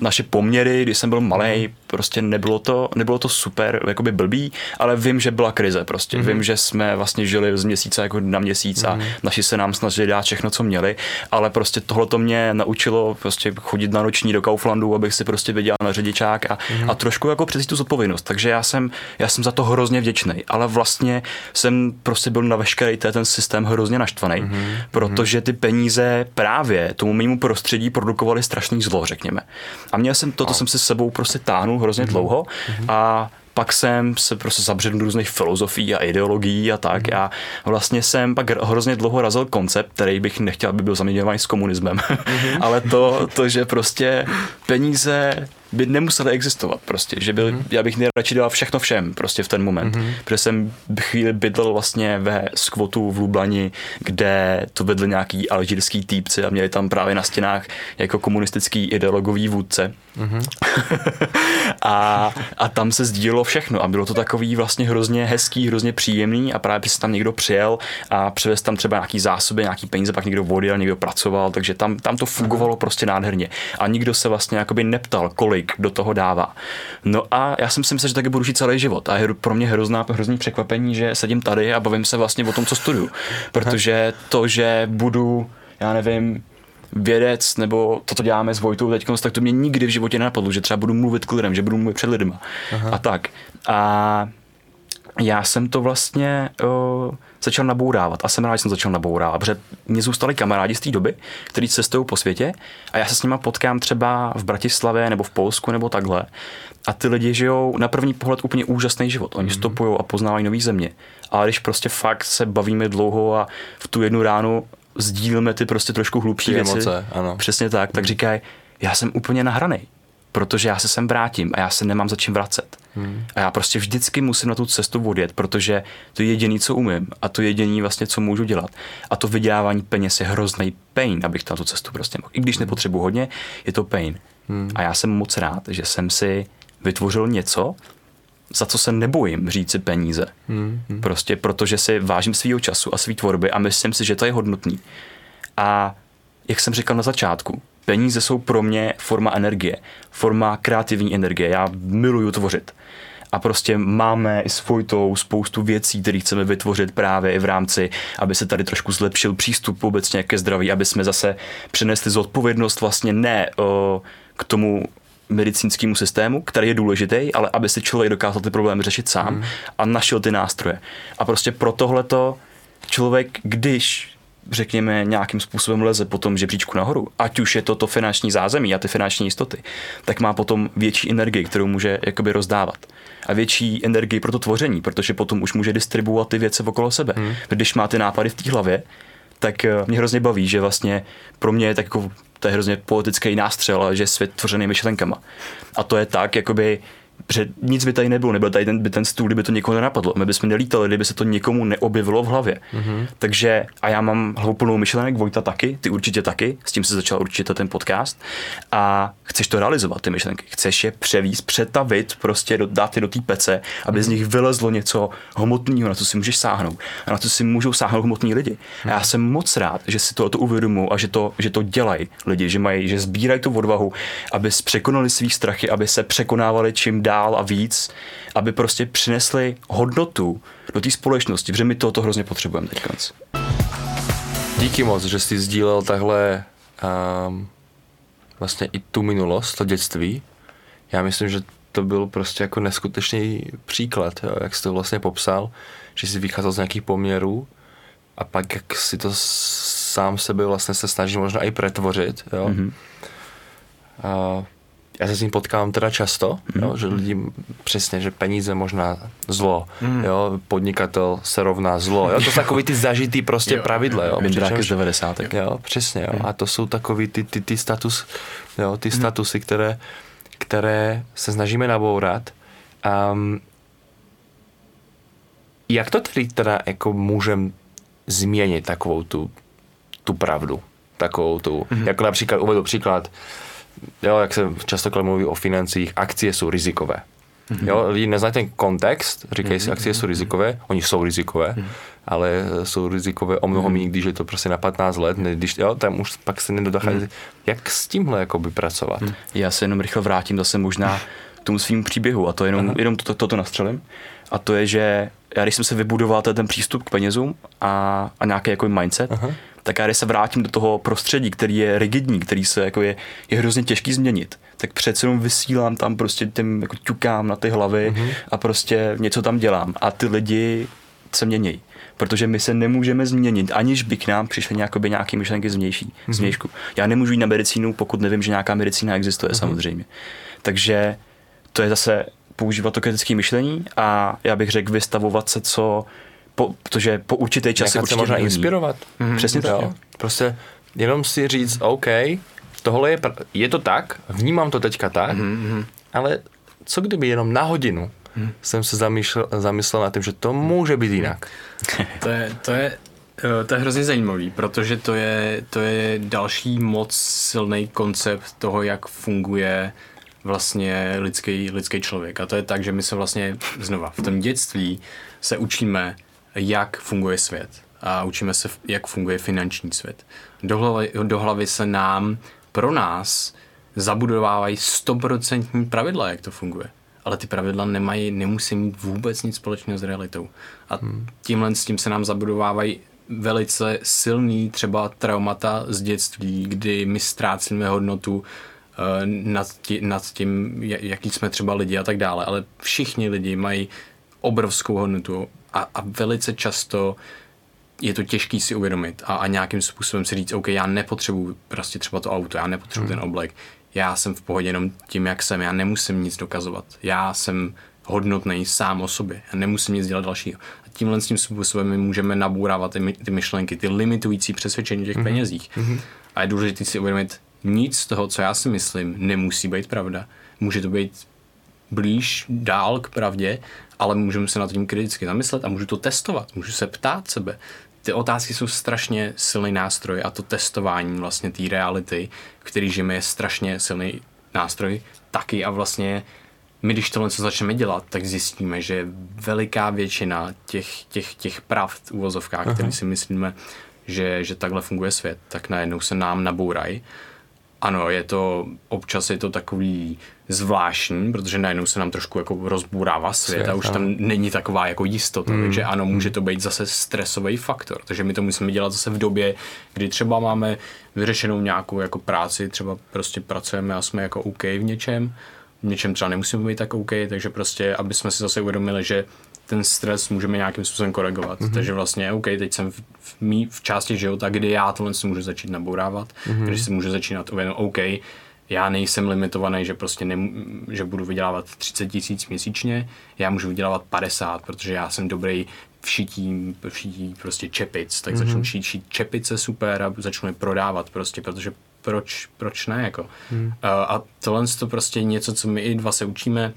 naše poměry, když jsem byl malý, mm. Prostě nebylo to, nebylo to super, jakoby blbý, ale vím, že byla krize prostě. Mm. Vím, že jsme vlastně žili z měsíce jako na měsíc a mm. naši se nám snažili dát všechno, co měli, ale prostě tohle to mě naučilo prostě chodit na noční do Kauflandu, abych si prostě viděl na řidičák a, mm. a trošku jako přeci tu zodpovědnost. Takže já jsem, já jsem za to hrozně vděčný, ale vlastně jsem prostě byl na veškerý ten systém hrozně naštvaný, mm. protože ty peníze právě tomu mému prostředí produkovaly strašný zlo, řekněme. A měl jsem toto, no. jsem si s sebou prostě táhnul hrozně mm-hmm. dlouho mm-hmm. a pak jsem se prostě zabředl do různých filozofií a ideologií a tak. Mm. A vlastně jsem pak hrozně dlouho razil koncept, který bych nechtěl, aby byl zaměňovaný s komunismem. Mm-hmm. Ale to, to, že prostě peníze by nemusely existovat prostě, že byl, mm-hmm. já bych nejradši dal všechno všem prostě v ten moment, mm-hmm. protože jsem chvíli bydlel vlastně ve skvotu v Lublani, kde to vedli nějaký alžírský týpci a měli tam právě na stěnách jako komunistický ideologový vůdce. Mm-hmm. a, a tam se sdílelo všechno a bylo to takový vlastně hrozně hezký, hrozně příjemný a právě se tam někdo přijel a přivez tam třeba nějaký zásoby, nějaký peníze, pak někdo odjel, někdo pracoval, takže tam, tam to fungovalo mm-hmm. prostě nádherně a nikdo se vlastně jakoby neptal, kolik kolik do toho dává. No a já jsem si myslel, že taky budu žít celý život. A je pro mě hrozná, hrozný překvapení, že sedím tady a bavím se vlastně o tom, co studuju. Protože to, že budu, já nevím, vědec, nebo to, co děláme s Vojtou teď, tak to mě nikdy v životě nenapadlo, že třeba budu mluvit k lidem, že budu mluvit před lidma Aha. a tak. A já jsem to vlastně uh, začal nabourávat a jsem rád, že jsem začal nabourávat, protože mě zůstali kamarádi z té doby, kteří cestují po světě a já se s nimi potkám třeba v Bratislavě nebo v Polsku nebo takhle a ty lidi žijou na první pohled úplně úžasný život. Oni mm-hmm. stopují a poznávají nové země. Ale když prostě fakt se bavíme dlouho a v tu jednu ránu sdílíme ty prostě trošku hlubší ty věci, emoce, ano. přesně tak, tak mhm. říkají, já jsem úplně nahraný protože já se sem vrátím a já se nemám za čím vracet. Hmm. A já prostě vždycky musím na tu cestu odjet, protože to je jediný, co umím a to je jediný vlastně, co můžu dělat. A to vydělávání peněz je hrozný pain, abych na tu cestu prostě mohl. I když hmm. nepotřebuji hodně, je to pain. Hmm. A já jsem moc rád, že jsem si vytvořil něco, za co se nebojím říct si peníze. Hmm. Hmm. Prostě protože si vážím svýho času a svý tvorby a myslím si, že to je hodnotný. A jak jsem říkal na začátku, peníze jsou pro mě forma energie, forma kreativní energie. Já miluju tvořit. A prostě máme i s Vojtou spoustu věcí, které chceme vytvořit právě i v rámci, aby se tady trošku zlepšil přístup obecně ke zdraví, aby jsme zase přenesli zodpovědnost vlastně ne o, k tomu medicínskému systému, který je důležitý, ale aby si člověk dokázal ty problémy řešit sám mm. a našel ty nástroje. A prostě pro tohleto člověk, když řekněme, nějakým způsobem leze po tom žebříčku nahoru, ať už je to to finanční zázemí a ty finanční jistoty, tak má potom větší energii, kterou může jakoby rozdávat. A větší energii pro to tvoření, protože potom už může distribuovat ty věci okolo sebe. Hmm. Když má ty nápady v té hlavě, tak eh, mě hrozně baví, že vlastně pro mě je tak jako, to je hrozně politický nástřel, že je svět tvořený myšlenkama. A to je tak, jakoby Protože nic by tady nebylo, nebyl tady ten, by ten stůl, kdyby to někoho nenapadlo. My bychom nelítali, kdyby se to někomu neobjevilo v hlavě. Mm-hmm. Takže, a já mám hlavu plnou myšlenek, Vojta taky, ty určitě taky, s tím se začal určitě ten podcast. A chceš to realizovat, ty myšlenky. Chceš je převíst, přetavit, prostě do, dát je do té pece, aby mm-hmm. z nich vylezlo něco hmotného, na co si můžeš sáhnout. A na co si můžou sáhnout hmotní lidi. Mm-hmm. A já jsem moc rád, že si to, to uvědomují a že to, že to dělají lidi, že mají, že sbírají tu odvahu, aby překonali svý strachy, aby se překonávali čím dál a víc, aby prostě přinesli hodnotu do té společnosti, protože my to hrozně potřebujeme teď. Díky moc, že jsi sdílel takhle um, vlastně i tu minulost, to dětství. Já myslím, že to byl prostě jako neskutečný příklad, jo, jak jsi to vlastně popsal, že jsi vycházel z nějakých poměrů a pak jak si to sám sebe vlastně se snaží možná i pretvořit, jo. Mm-hmm. A já se s ním potkávám teda často, mm. jo, že lidi přesně, že peníze možná zlo, mm. jo, podnikatel se rovná zlo, jo, to jsou takový ty zažitý prostě jo, pravidla, jo. Mindráky z 90. Jo, přesně, jo, mm. a to jsou takový ty, ty, ty status, jo, ty mm. statusy, které, které se snažíme nabourat. Um, jak to tedy teda jako můžem změnit takovou tu, tu pravdu? Takovou tu, mm. jako například, uvedu příklad, jo, jak se často mluví o financích, akcie jsou rizikové. Mm-hmm. Jo, lidi neznají ten kontext, říkají mm-hmm. si, akcie jsou rizikové, oni jsou rizikové, mm-hmm. ale jsou rizikové o mnoho méně, když je to prostě na 15 let, ne, když, jo, tam už pak se. Mm-hmm. Jak s tímhle jakoby pracovat? Já se jenom rychle vrátím zase možná k tomu svým příběhu a to jenom, jenom toto to, to, to nastřelím. A to je, že já když jsem se vybudoval ten přístup k penězům a, a nějaký jako mindset, Aha tak já když se vrátím do toho prostředí, který je rigidní, který se jako je, je hrozně těžký změnit, tak přece jenom vysílám tam prostě tím, jako ťukám na ty hlavy mm-hmm. a prostě něco tam dělám a ty lidi se mění. Protože my se nemůžeme změnit, aniž by k nám přišly nějakoby nějaké myšlenky z vnější, mm-hmm. z vnějšku. Já nemůžu jít na medicínu, pokud nevím, že nějaká medicína existuje mm-hmm. samozřejmě. Takže to je zase používat to kritické myšlení a já bych řekl vystavovat se co po, protože po určité čase určitě se možná mění. inspirovat. Mm-hmm. Přesně tak. Jo. Prostě jenom si říct, OK, tohle je, pr- je to tak, vnímám to teďka tak, mm-hmm. ale co kdyby jenom na hodinu mm. jsem se zamýšlel, zamyslel nad tím, že to může být jinak. to je, to je eh, to je hrozně zajímavý, protože to je, to je další moc silný koncept toho, jak funguje vlastně lidský, lidský člověk. A to je tak, že my se vlastně znova v tom dětství se učíme jak funguje svět a učíme se, jak funguje finanční svět. Do hlavy, do hlavy se nám, pro nás, zabudovávají stoprocentní pravidla, jak to funguje. Ale ty pravidla nemají, nemusí mít vůbec nic společného s realitou. A hmm. tímhle s tím se nám zabudovávají velice silný třeba traumata z dětství, kdy my ztrácíme hodnotu uh, nad, tí, nad tím, jaký jsme třeba lidi a tak dále. Ale všichni lidi mají obrovskou hodnotu a, a velice často je to těžký si uvědomit a, a nějakým způsobem si říct, OK, já nepotřebuji prostě třeba to auto, já nepotřebuji hmm. ten oblek, já jsem v pohodě jenom tím, jak jsem, já nemusím nic dokazovat, já jsem hodnotný sám o sobě, já nemusím nic dělat dalšího. A tímhle s tím způsobem my můžeme nabourávat ty, my, ty myšlenky, ty limitující přesvědčení těch hmm. penězích. Hmm. A je důležité si uvědomit, nic z toho, co já si myslím, nemusí být pravda. Může to být blíž, dál k pravdě, ale můžeme se nad tím kriticky zamyslet a můžu to testovat, můžu se ptát sebe. Ty otázky jsou strašně silný nástroj a to testování vlastně té reality, který žijeme, je strašně silný nástroj taky a vlastně my, když tohle co začneme dělat, tak zjistíme, že veliká většina těch, těch, těch pravd v uvozovkách, které si myslíme, že, že takhle funguje svět, tak najednou se nám nabourají ano, je to, občas je to takový zvláštní, protože najednou se nám trošku jako rozbůrává svět, svět a už tam není taková jako jistota, mm. takže ano, může mm. to být zase stresový faktor, takže my to musíme dělat zase v době, kdy třeba máme vyřešenou nějakou jako práci, třeba prostě pracujeme a jsme jako OK v něčem, v něčem třeba nemusíme být tak OK, takže prostě, aby jsme si zase uvědomili, že ten stres můžeme nějakým způsobem koregovat. Mm-hmm. Takže vlastně, OK, teď jsem v, v, mý, v části života, kdy já tohle si můžu začít nabourávat, mm-hmm. když si můžu začínat uvědomit, OK, já nejsem limitovaný, že prostě ne, že budu vydělávat 30 tisíc měsíčně, já můžu vydělávat 50, protože já jsem dobrý v šití, v šití prostě čepic, tak mm-hmm. začnu šít, šít čepice super a začnu je prodávat prostě, protože proč, proč ne, jako. Mm. A tohle to prostě něco, co my i dva se učíme,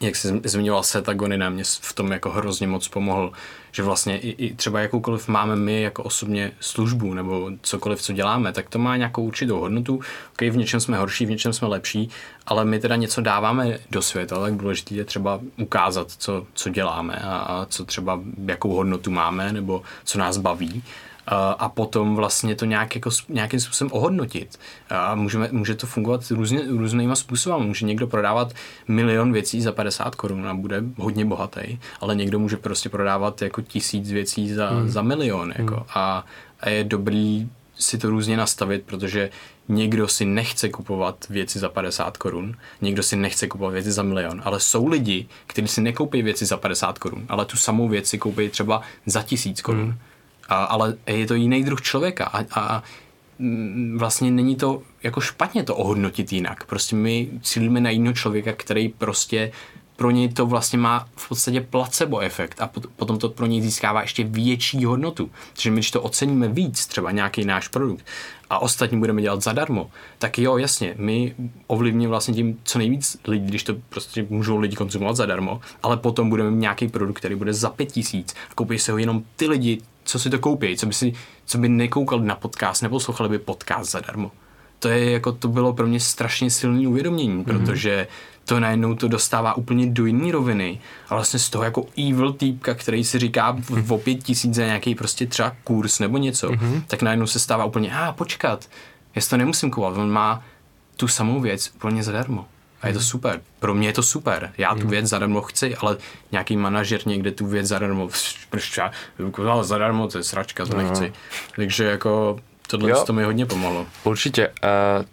jak jsi zmiňoval Seta Gonina, mě v tom jako hrozně moc pomohl, že vlastně i, i třeba jakoukoliv máme my jako osobně službu nebo cokoliv, co děláme, tak to má nějakou určitou hodnotu. Ok, v něčem jsme horší, v něčem jsme lepší, ale my teda něco dáváme do světa, tak důležité je třeba ukázat, co, co děláme a, a co třeba, jakou hodnotu máme nebo co nás baví a potom vlastně to nějak jako, nějakým způsobem ohodnotit. A můžeme, může to fungovat různě, různýma způsoby. Může někdo prodávat milion věcí za 50 korun a bude hodně bohatý, ale někdo může prostě prodávat jako tisíc věcí za, hmm. za milion. Jako. Hmm. A, a je dobrý si to různě nastavit, protože někdo si nechce kupovat věci za 50 korun, někdo si nechce kupovat věci za milion, ale jsou lidi, kteří si nekoupí věci za 50 korun, ale tu samou věc si koupí třeba za tisíc korun. Hmm a, ale je to jiný druh člověka a, a mm, vlastně není to jako špatně to ohodnotit jinak. Prostě my cílíme na jiného člověka, který prostě pro něj to vlastně má v podstatě placebo efekt a potom to pro něj získává ještě větší hodnotu. Takže my, když to oceníme víc, třeba nějaký náš produkt, a ostatní budeme dělat zadarmo, tak jo, jasně, my ovlivníme vlastně tím co nejvíc lidí, když to prostě můžou lidi konzumovat zadarmo, ale potom budeme mít nějaký produkt, který bude za pět tisíc a koupí se ho jenom ty lidi, co si to koupí, co by, si, co by nekoukali na podcast, nebo poslouchali by podcast zadarmo. To je jako, to bylo pro mě strašně silný uvědomění, mm-hmm. protože to najednou to dostává úplně do jiné roviny a vlastně z toho jako evil týpka, který si říká v pět tisíc za nějaký prostě třeba kurz nebo něco, mm-hmm. tak najednou se stává úplně, a ah, počkat, já si to nemusím kupovat, on má tu samou věc úplně zadarmo. A je to super. Pro mě je to super. Já tu mhm. věc zadarmo chci, ale nějaký manažer někde tu věc zadarmo, proč já zadarmo, to je sračka, to no. nechci. Takže jako tohle jo. to mi hodně pomohlo. Určitě. Uh,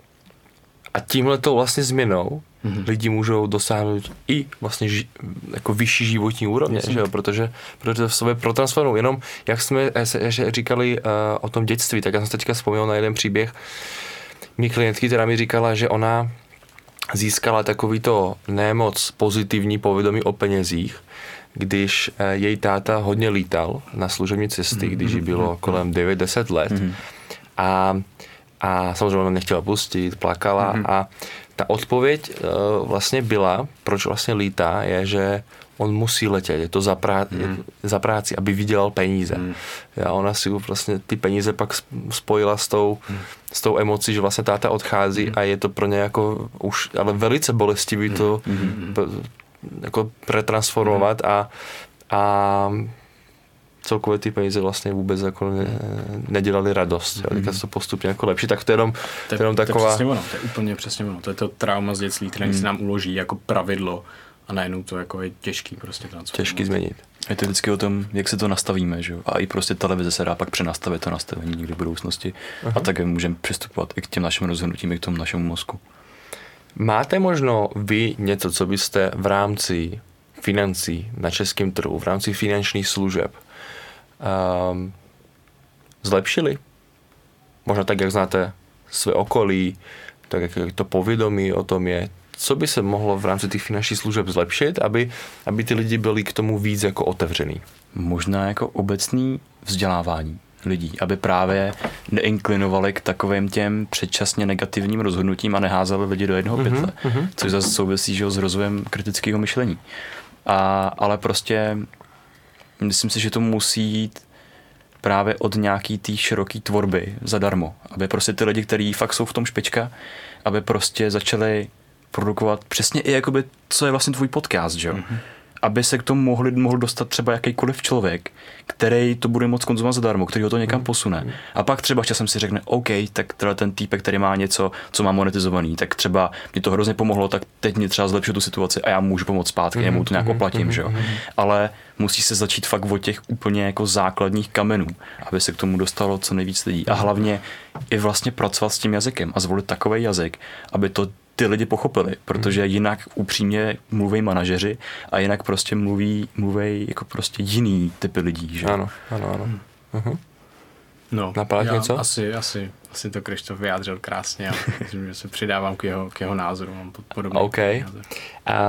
a tímhle to vlastně změnou mm-hmm. lidi můžou dosáhnout i vlastně ži, jako vyšší životní úrovně, že jo? Protože, protože v sobě protransformují. Jenom jak jsme že říkali uh, o tom dětství, tak já jsem teďka vzpomněl na jeden příběh mý klientky, která mi říkala, že ona získala takovýto nemoc pozitivní povědomí o penězích, když eh, její táta hodně lítal na služební cesty, mm-hmm. když jí bylo mhm. kolem 9-10 let. Mm-hmm. A, a samozřejmě ona nechtěla pustit, plakala mm-hmm. a ta odpověď uh, vlastně byla, proč vlastně lítá, je, že on musí letět, je to za, prá- mm. je mhm. za práci, aby vydělal peníze. Mm. A ona si vlastně ty peníze pak spojila s tou, mm. s tou emocí, že vlastně táta odchází mm. a je to pro ně jako už, ale velice bolestivý mm. to mm. P- jako pretransformovat mm. a, a celkově ty peníze vlastně vůbec jako ne, nedělali radost. Mm. Teďka se to postupně jako lepší, tak to je jenom, to, je jenom taková... To je, ono, to je úplně přesně ono. To je to trauma z dětství, které mm. si nám uloží jako pravidlo a najednou to jako je těžký prostě transformovat. Těžký změnit. Je to vždycky o tom, jak se to nastavíme, že? A i prostě televize se dá pak přenastavit to nastavení někdy v budoucnosti. Aha. A tak můžeme přistupovat i k těm našim rozhodnutím, i k tomu našemu mozku. Máte možno vy něco, co byste v rámci financí na českém trhu, v rámci finančních služeb um, zlepšili? Možno tak, jak znáte své okolí, tak jak to povědomí o tom je, co by se mohlo v rámci těch finančních služeb zlepšit, aby, aby ty lidi byli k tomu víc jako otevřený? Možná jako obecný vzdělávání lidí, aby právě neinklinovali k takovým těm předčasně negativním rozhodnutím a neházeli lidi do jednoho mhm, pytle, mm-hmm. což zase souvisí že, s rozvojem kritického myšlení. A, ale prostě myslím si, že to musí jít právě od nějaký té široké tvorby zadarmo, aby prostě ty lidi, kteří fakt jsou v tom špička, aby prostě začali produkovat přesně i jakoby, co je vlastně tvůj podcast, že jo? Mm-hmm. Aby se k tomu mohli, mohl dostat třeba jakýkoliv člověk, který to bude moc konzumovat zadarmo, který ho to někam mm-hmm. posune. A pak třeba časem si řekne, OK, tak teda ten týpek, který má něco, co má monetizovaný, tak třeba mi to hrozně pomohlo, tak teď mě třeba zlepšil tu situaci a já můžu pomoct zpátky, mm-hmm. mu to nějak mhm, oplatím, mm-hmm. že jo? Mhm. Ale musí se začít fakt od těch úplně jako základních kamenů, aby se k tomu dostalo co nejvíc lidí. A hlavně i vlastně pracovat s tím jazykem a zvolit takový jazyk, aby to ty lidi pochopili, protože jinak upřímně mluví manažeři a jinak prostě mluví, mluví jako prostě jiný typy lidí, že? Ano, ano, ano. Uh-huh. No, Napadá já něco? Asi, asi, asi to Krištof vyjádřil krásně a myslím, že se přidávám k jeho, k jeho názoru. Mám podobný OK. Názor.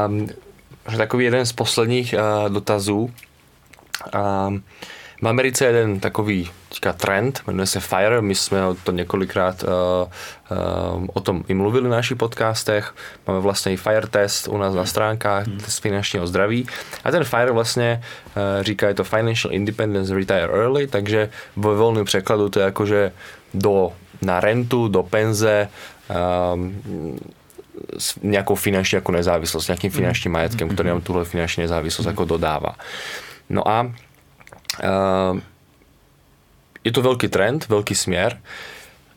Um, takový jeden z posledních uh, dotazů. Um, V Americe je jeden takový teďka trend, jmenuje se FIRE, my jsme to několikrát uh, o tom i mluvili na našich podcastech, máme vlastně i FIRE test u nás na stránkách, test finančního zdraví. A ten FIRE vlastně uh, říká, je to Financial Independence Retire Early, takže ve volném překladu to je jako, že do, na rentu, do penze, um, s nějakou finanční jako nezávislost, nějakým finančním majetkem, který nám tuhle finanční nezávislost jako dodává. No a uh, je to velký trend, velký směr.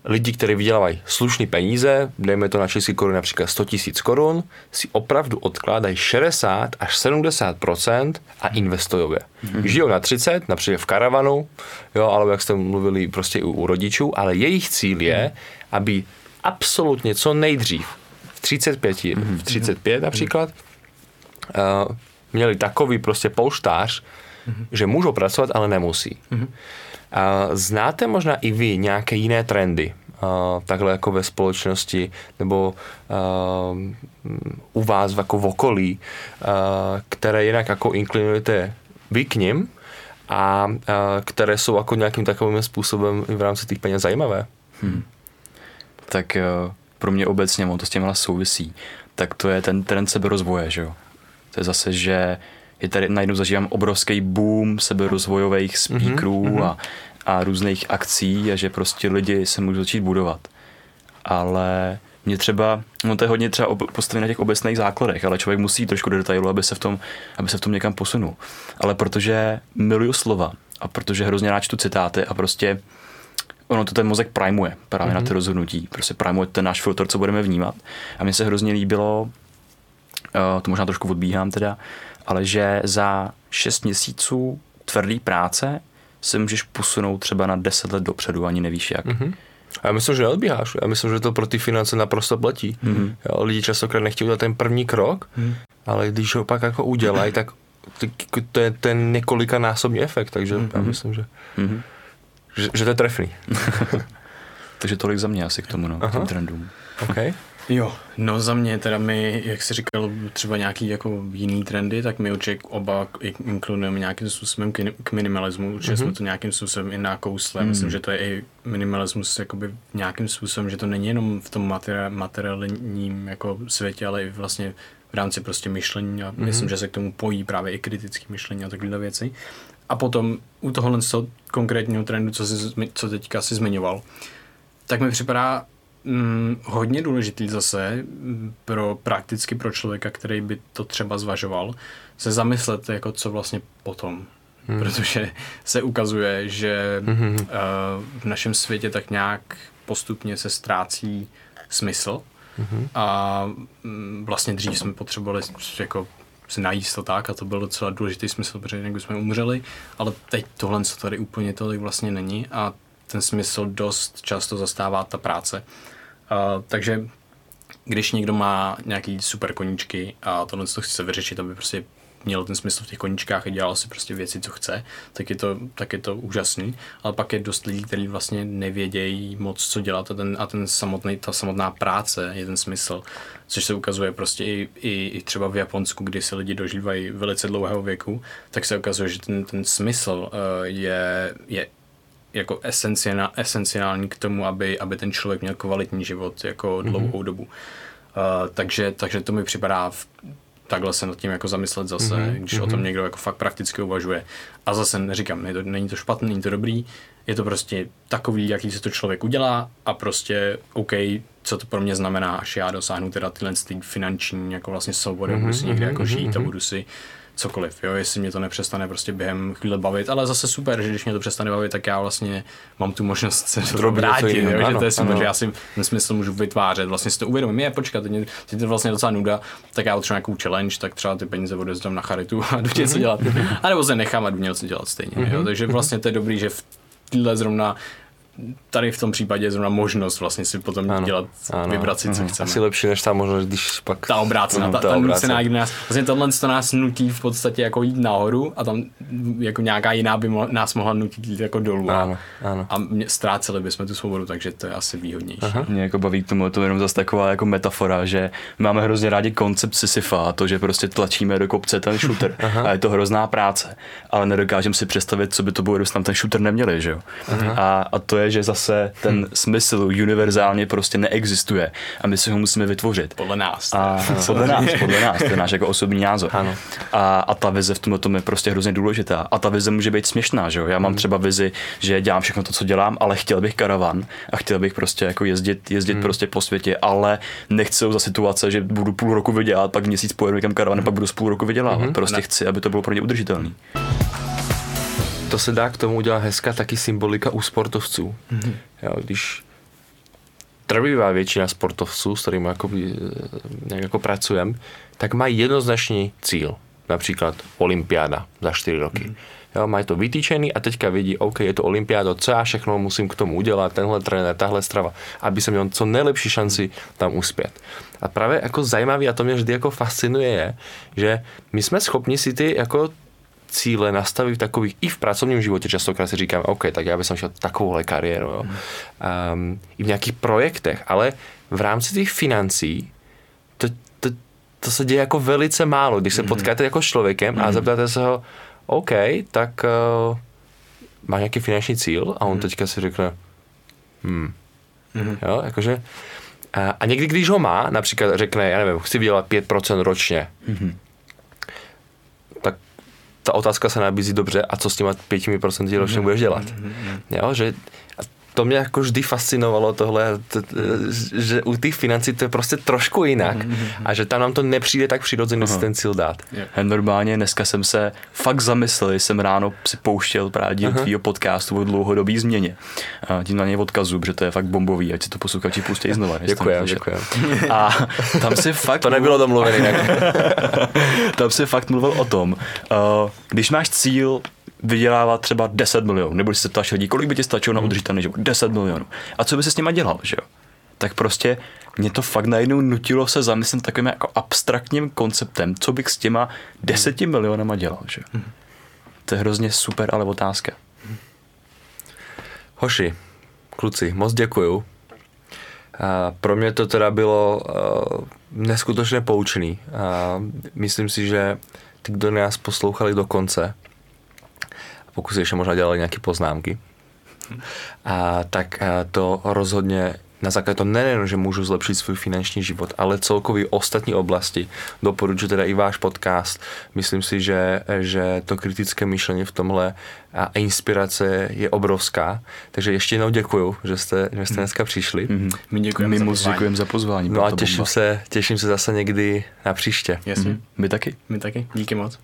Lidi, kteří vydělávají slušné peníze, dejme to na český korun například 100 tisíc korun, si opravdu odkládají 60 až 70% a investují je. Mm-hmm. Žijou na 30, například v karavanu, jo, ale jak jste mluvili prostě u rodičů, ale jejich cíl je, aby absolutně co nejdřív 35, v 35 například, uh, měli takový prostě polštář, že můžou pracovat, ale nemusí. Uh, znáte možná i vy nějaké jiné trendy, uh, takhle jako ve společnosti, nebo uh, u vás jako v okolí, uh, které jinak jako inklinujete vy k ním a uh, které jsou jako nějakým takovým způsobem v rámci těch peněz zajímavé? Hmm. Tak uh pro mě obecně, on to s těmhle souvisí, tak to je ten trend seberozvoje, že jo. To je zase, že je tady najednou zažívám obrovský boom seberozvojových speakerů mm-hmm. a, a různých akcí a že prostě lidi se můžou začít budovat. Ale mě třeba, no to je hodně třeba postavené na těch obecných základech, ale člověk musí trošku do detailu, aby se v tom, aby se v tom někam posunul. Ale protože miluju slova a protože hrozně rád čtu citáty a prostě ono to ten mozek primuje právě mm-hmm. na ty mhm. rozhodnutí. Prostě primuje ten náš filtr, co budeme vnímat. A mně se hrozně líbilo, uh, to možná trošku odbíhám teda, ale že za 6 měsíců tvrdý práce se můžeš posunout třeba na 10 let dopředu, ani nevíš jak. Mm-hmm. A já myslím, že neodbíháš. Já myslím, že to pro ty finance naprosto platí. Mm-hmm. Jo, lidi častokrát nechtějí udělat ten první krok, mm-hmm. ale když ho pak jako udělají, tak to je ten několika násobný efekt, takže mm-hmm. já myslím, že... Mm-hmm že, že to je trefný. Takže tolik za mě asi k tomu, no, k těm trendům. Okay. Jo, no za mě teda my, jak jsi říkal, třeba nějaký jako jiný trendy, tak my určitě oba inkludujeme nějakým způsobem k minimalismu, určitě mm-hmm. jsme to nějakým způsobem i nakousli, mm. myslím, že to je i minimalismus jakoby nějakým způsobem, že to není jenom v tom materi- materiálním jako světě, ale i vlastně v rámci prostě myšlení a mm-hmm. myslím, že se k tomu pojí právě i kritické myšlení a takové věci. A potom u tohohle konkrétního trendu, co, jsi, co teďka si zmiňoval, tak mi připadá hm, hodně důležitý zase mm, pro prakticky pro člověka, který by to třeba zvažoval, se zamyslet, jako co vlastně potom. Hmm. Protože se ukazuje, že hmm. uh, v našem světě tak nějak postupně se ztrácí smysl hmm. a um, vlastně dřív jsme potřebovali jako si najíst to tak a to byl docela důležitý smysl, protože jinak jsme umřeli, ale teď tohle, co tady úplně tolik vlastně není a ten smysl dost často zastává ta práce. Uh, takže když někdo má nějaký super koníčky a tohle to chce vyřešit, aby prostě měl ten smysl v těch koníčkách a dělal si prostě věci, co chce, tak je to, tak je to úžasný. Ale pak je dost lidí, kteří vlastně nevědějí moc, co dělat a ten, a ten samotný, ta samotná práce je ten smysl. Což se ukazuje prostě i, i, i třeba v Japonsku, kdy se lidi dožívají velice dlouhého věku, tak se ukazuje, že ten, ten smysl uh, je, je jako esenciál, esenciální k tomu, aby, aby ten člověk měl kvalitní život jako dlouhou mm-hmm. dobu. Uh, takže, takže to mi připadá v, takhle se nad tím jako zamyslet zase, mm-hmm. když mm-hmm. o tom mhm. někdo jako fakt prakticky uvažuje. A zase neříkám, není to, není to špatný, není to dobrý, je to prostě takový, jaký se to člověk udělá a prostě OK, co to pro mě znamená, až já dosáhnu teda tyhle ty finanční jako vlastně svobody, mm-hmm. budu si někde jako mhm, žít mm-hmm. a mhm. budu si cokoliv, jo, jestli mě to nepřestane prostě během chvíle bavit, ale zase super, že když mě to přestane bavit, tak já vlastně mám tu možnost se to vrátit, jo, ano, že to je super, ano. že já si ten smysl můžu vytvářet, vlastně si to uvědomím, je, počkat, teď, teď to vlastně docela nuda, tak já potřebuji nějakou challenge, tak třeba ty peníze odezdám na charitu a jdu něco dělat, a nebo se nechám a jdu něco dělat stejně, jo, takže vlastně to je dobrý, že v téhle zrovna tady v tom případě je zrovna možnost vlastně si potom ano, dělat, ano, vybrat si, co ano. chceme. Asi lepší než ta možnost, když pak... Ta obrácená, ta, ta, ta nucená, kdy nás, vlastně tohle to nás nutí v podstatě jako jít nahoru a tam jako nějaká jiná by mo, nás mohla nutit jít jako dolů. Ano, ano. A mě, ztráceli bychom tu svobodu, takže to je asi výhodnější. Aha. Mě jako baví k tomu to jenom zase taková jako metafora, že máme hrozně rádi koncept Sisyfa, to, že prostě tlačíme do kopce ten shooter a je to hrozná práce, ale nedokážeme si představit, co by to bylo, kdyby tam ten shooter neměli, že jo. A, a to je, že zase ten hmm. smysl univerzálně prostě neexistuje a my si ho musíme vytvořit. Podle nás. A podle nás, podle nás, to je náš jako osobní názor. Ano. A, a ta vize v tomhle tom je prostě hrozně důležitá. A ta vize může být směšná, že jo. Já mám Hmm. třeba vizi, že dělám všechno to, co dělám, ale chtěl bych karavan a chtěl bych prostě jako jezdit, jezdit Hmm. prostě po světě, ale nechci za situace, že budu půl roku vydělat, pak měsíc pojedu někam karavan, pak budu z půl roku vydělávat. Hmm. Prostě chci, aby to bylo pro ně udržitelné. To se dá k tomu udělat hezká taky symbolika u sportovců. Mhm. Mm-hmm. Jo, když drvivá většina sportovců, s kterými jako, nějak jako pracujem, tak mají jednoznačný cíl. Například olympiáda za 4 roky. Mm. Jo, mají to vytýčený a teďka vidí, OK, je to olympiáda, co já všechno musím k tomu udělat, tenhle trenér, tahle strava, aby jsem měl co nejlepší šanci tam uspět. A právě jako zajímavý a to mě vždy jako fascinuje je, že my jsme schopni si ty jako cíle nastavit v takových, i v pracovním životě častokrát si říkáme, OK, tak já bych šel takovouhle kariéru, jo. Um, i v nějakých projektech, ale v rámci těch financí to, to, to se děje jako velice málo. Když se potkáte jako s člověkem a zeptáte se ho, OK, tak uh, má nějaký finanční cíl? A on teďka si řekne, hmm, jo, jakože a, a někdy, když ho má, například řekne, já nevím, chci vydělat 5% ročně, tak ta otázka se nabízí dobře, a co s těma 5% ročně budeš dělat? Jo, že to mě jako vždy fascinovalo tohle, t, t, že u těch financí to je prostě trošku jinak a že tam nám to nepřijde tak přirozeně si ten cíl dát. Yeah. Normálně dneska jsem se fakt zamyslel, jsem ráno si pouštěl právě díl tvýho podcastu o dlouhodobý změně. A tím na něj odkazu, protože to je fakt bombový, ať si to posluchači pustí znova. Děkujem, to děkujem. A tam si fakt... To nebylo domluvené tam si fakt mluvil o tom, uh, když máš cíl vydělávat třeba 10 milionů, nebo když se ptáš lidí, kolik by ti stačilo na udržitelný život? 10 milionů. A co by se s nima dělal, že jo? Tak prostě mě to fakt najednou nutilo se zamyslet takovým jako abstraktním konceptem, co bych s těma 10 milionama dělal, že jo? To je hrozně super, ale otázka. Hoši, kluci, moc děkuju. A pro mě to teda bylo uh, neskutečně poučný. A myslím si, že ty, kdo nás poslouchali do konce, pokud si ještě možná dělali nějaké poznámky, a tak a to rozhodně na základě toho nejen, že můžu zlepšit svůj finanční život, ale celkový ostatní oblasti. Doporučuji teda i váš podcast. Myslím si, že, že to kritické myšlení v tomhle a inspirace je obrovská. Takže ještě jednou děkuju, že jste, že jste dneska přišli. Mm-hmm. My děkujeme My za moc pozvání. děkujeme za pozvání. No a těším bomba. se, těším se zase někdy na příště. Jasně, My taky. my taky. Díky moc.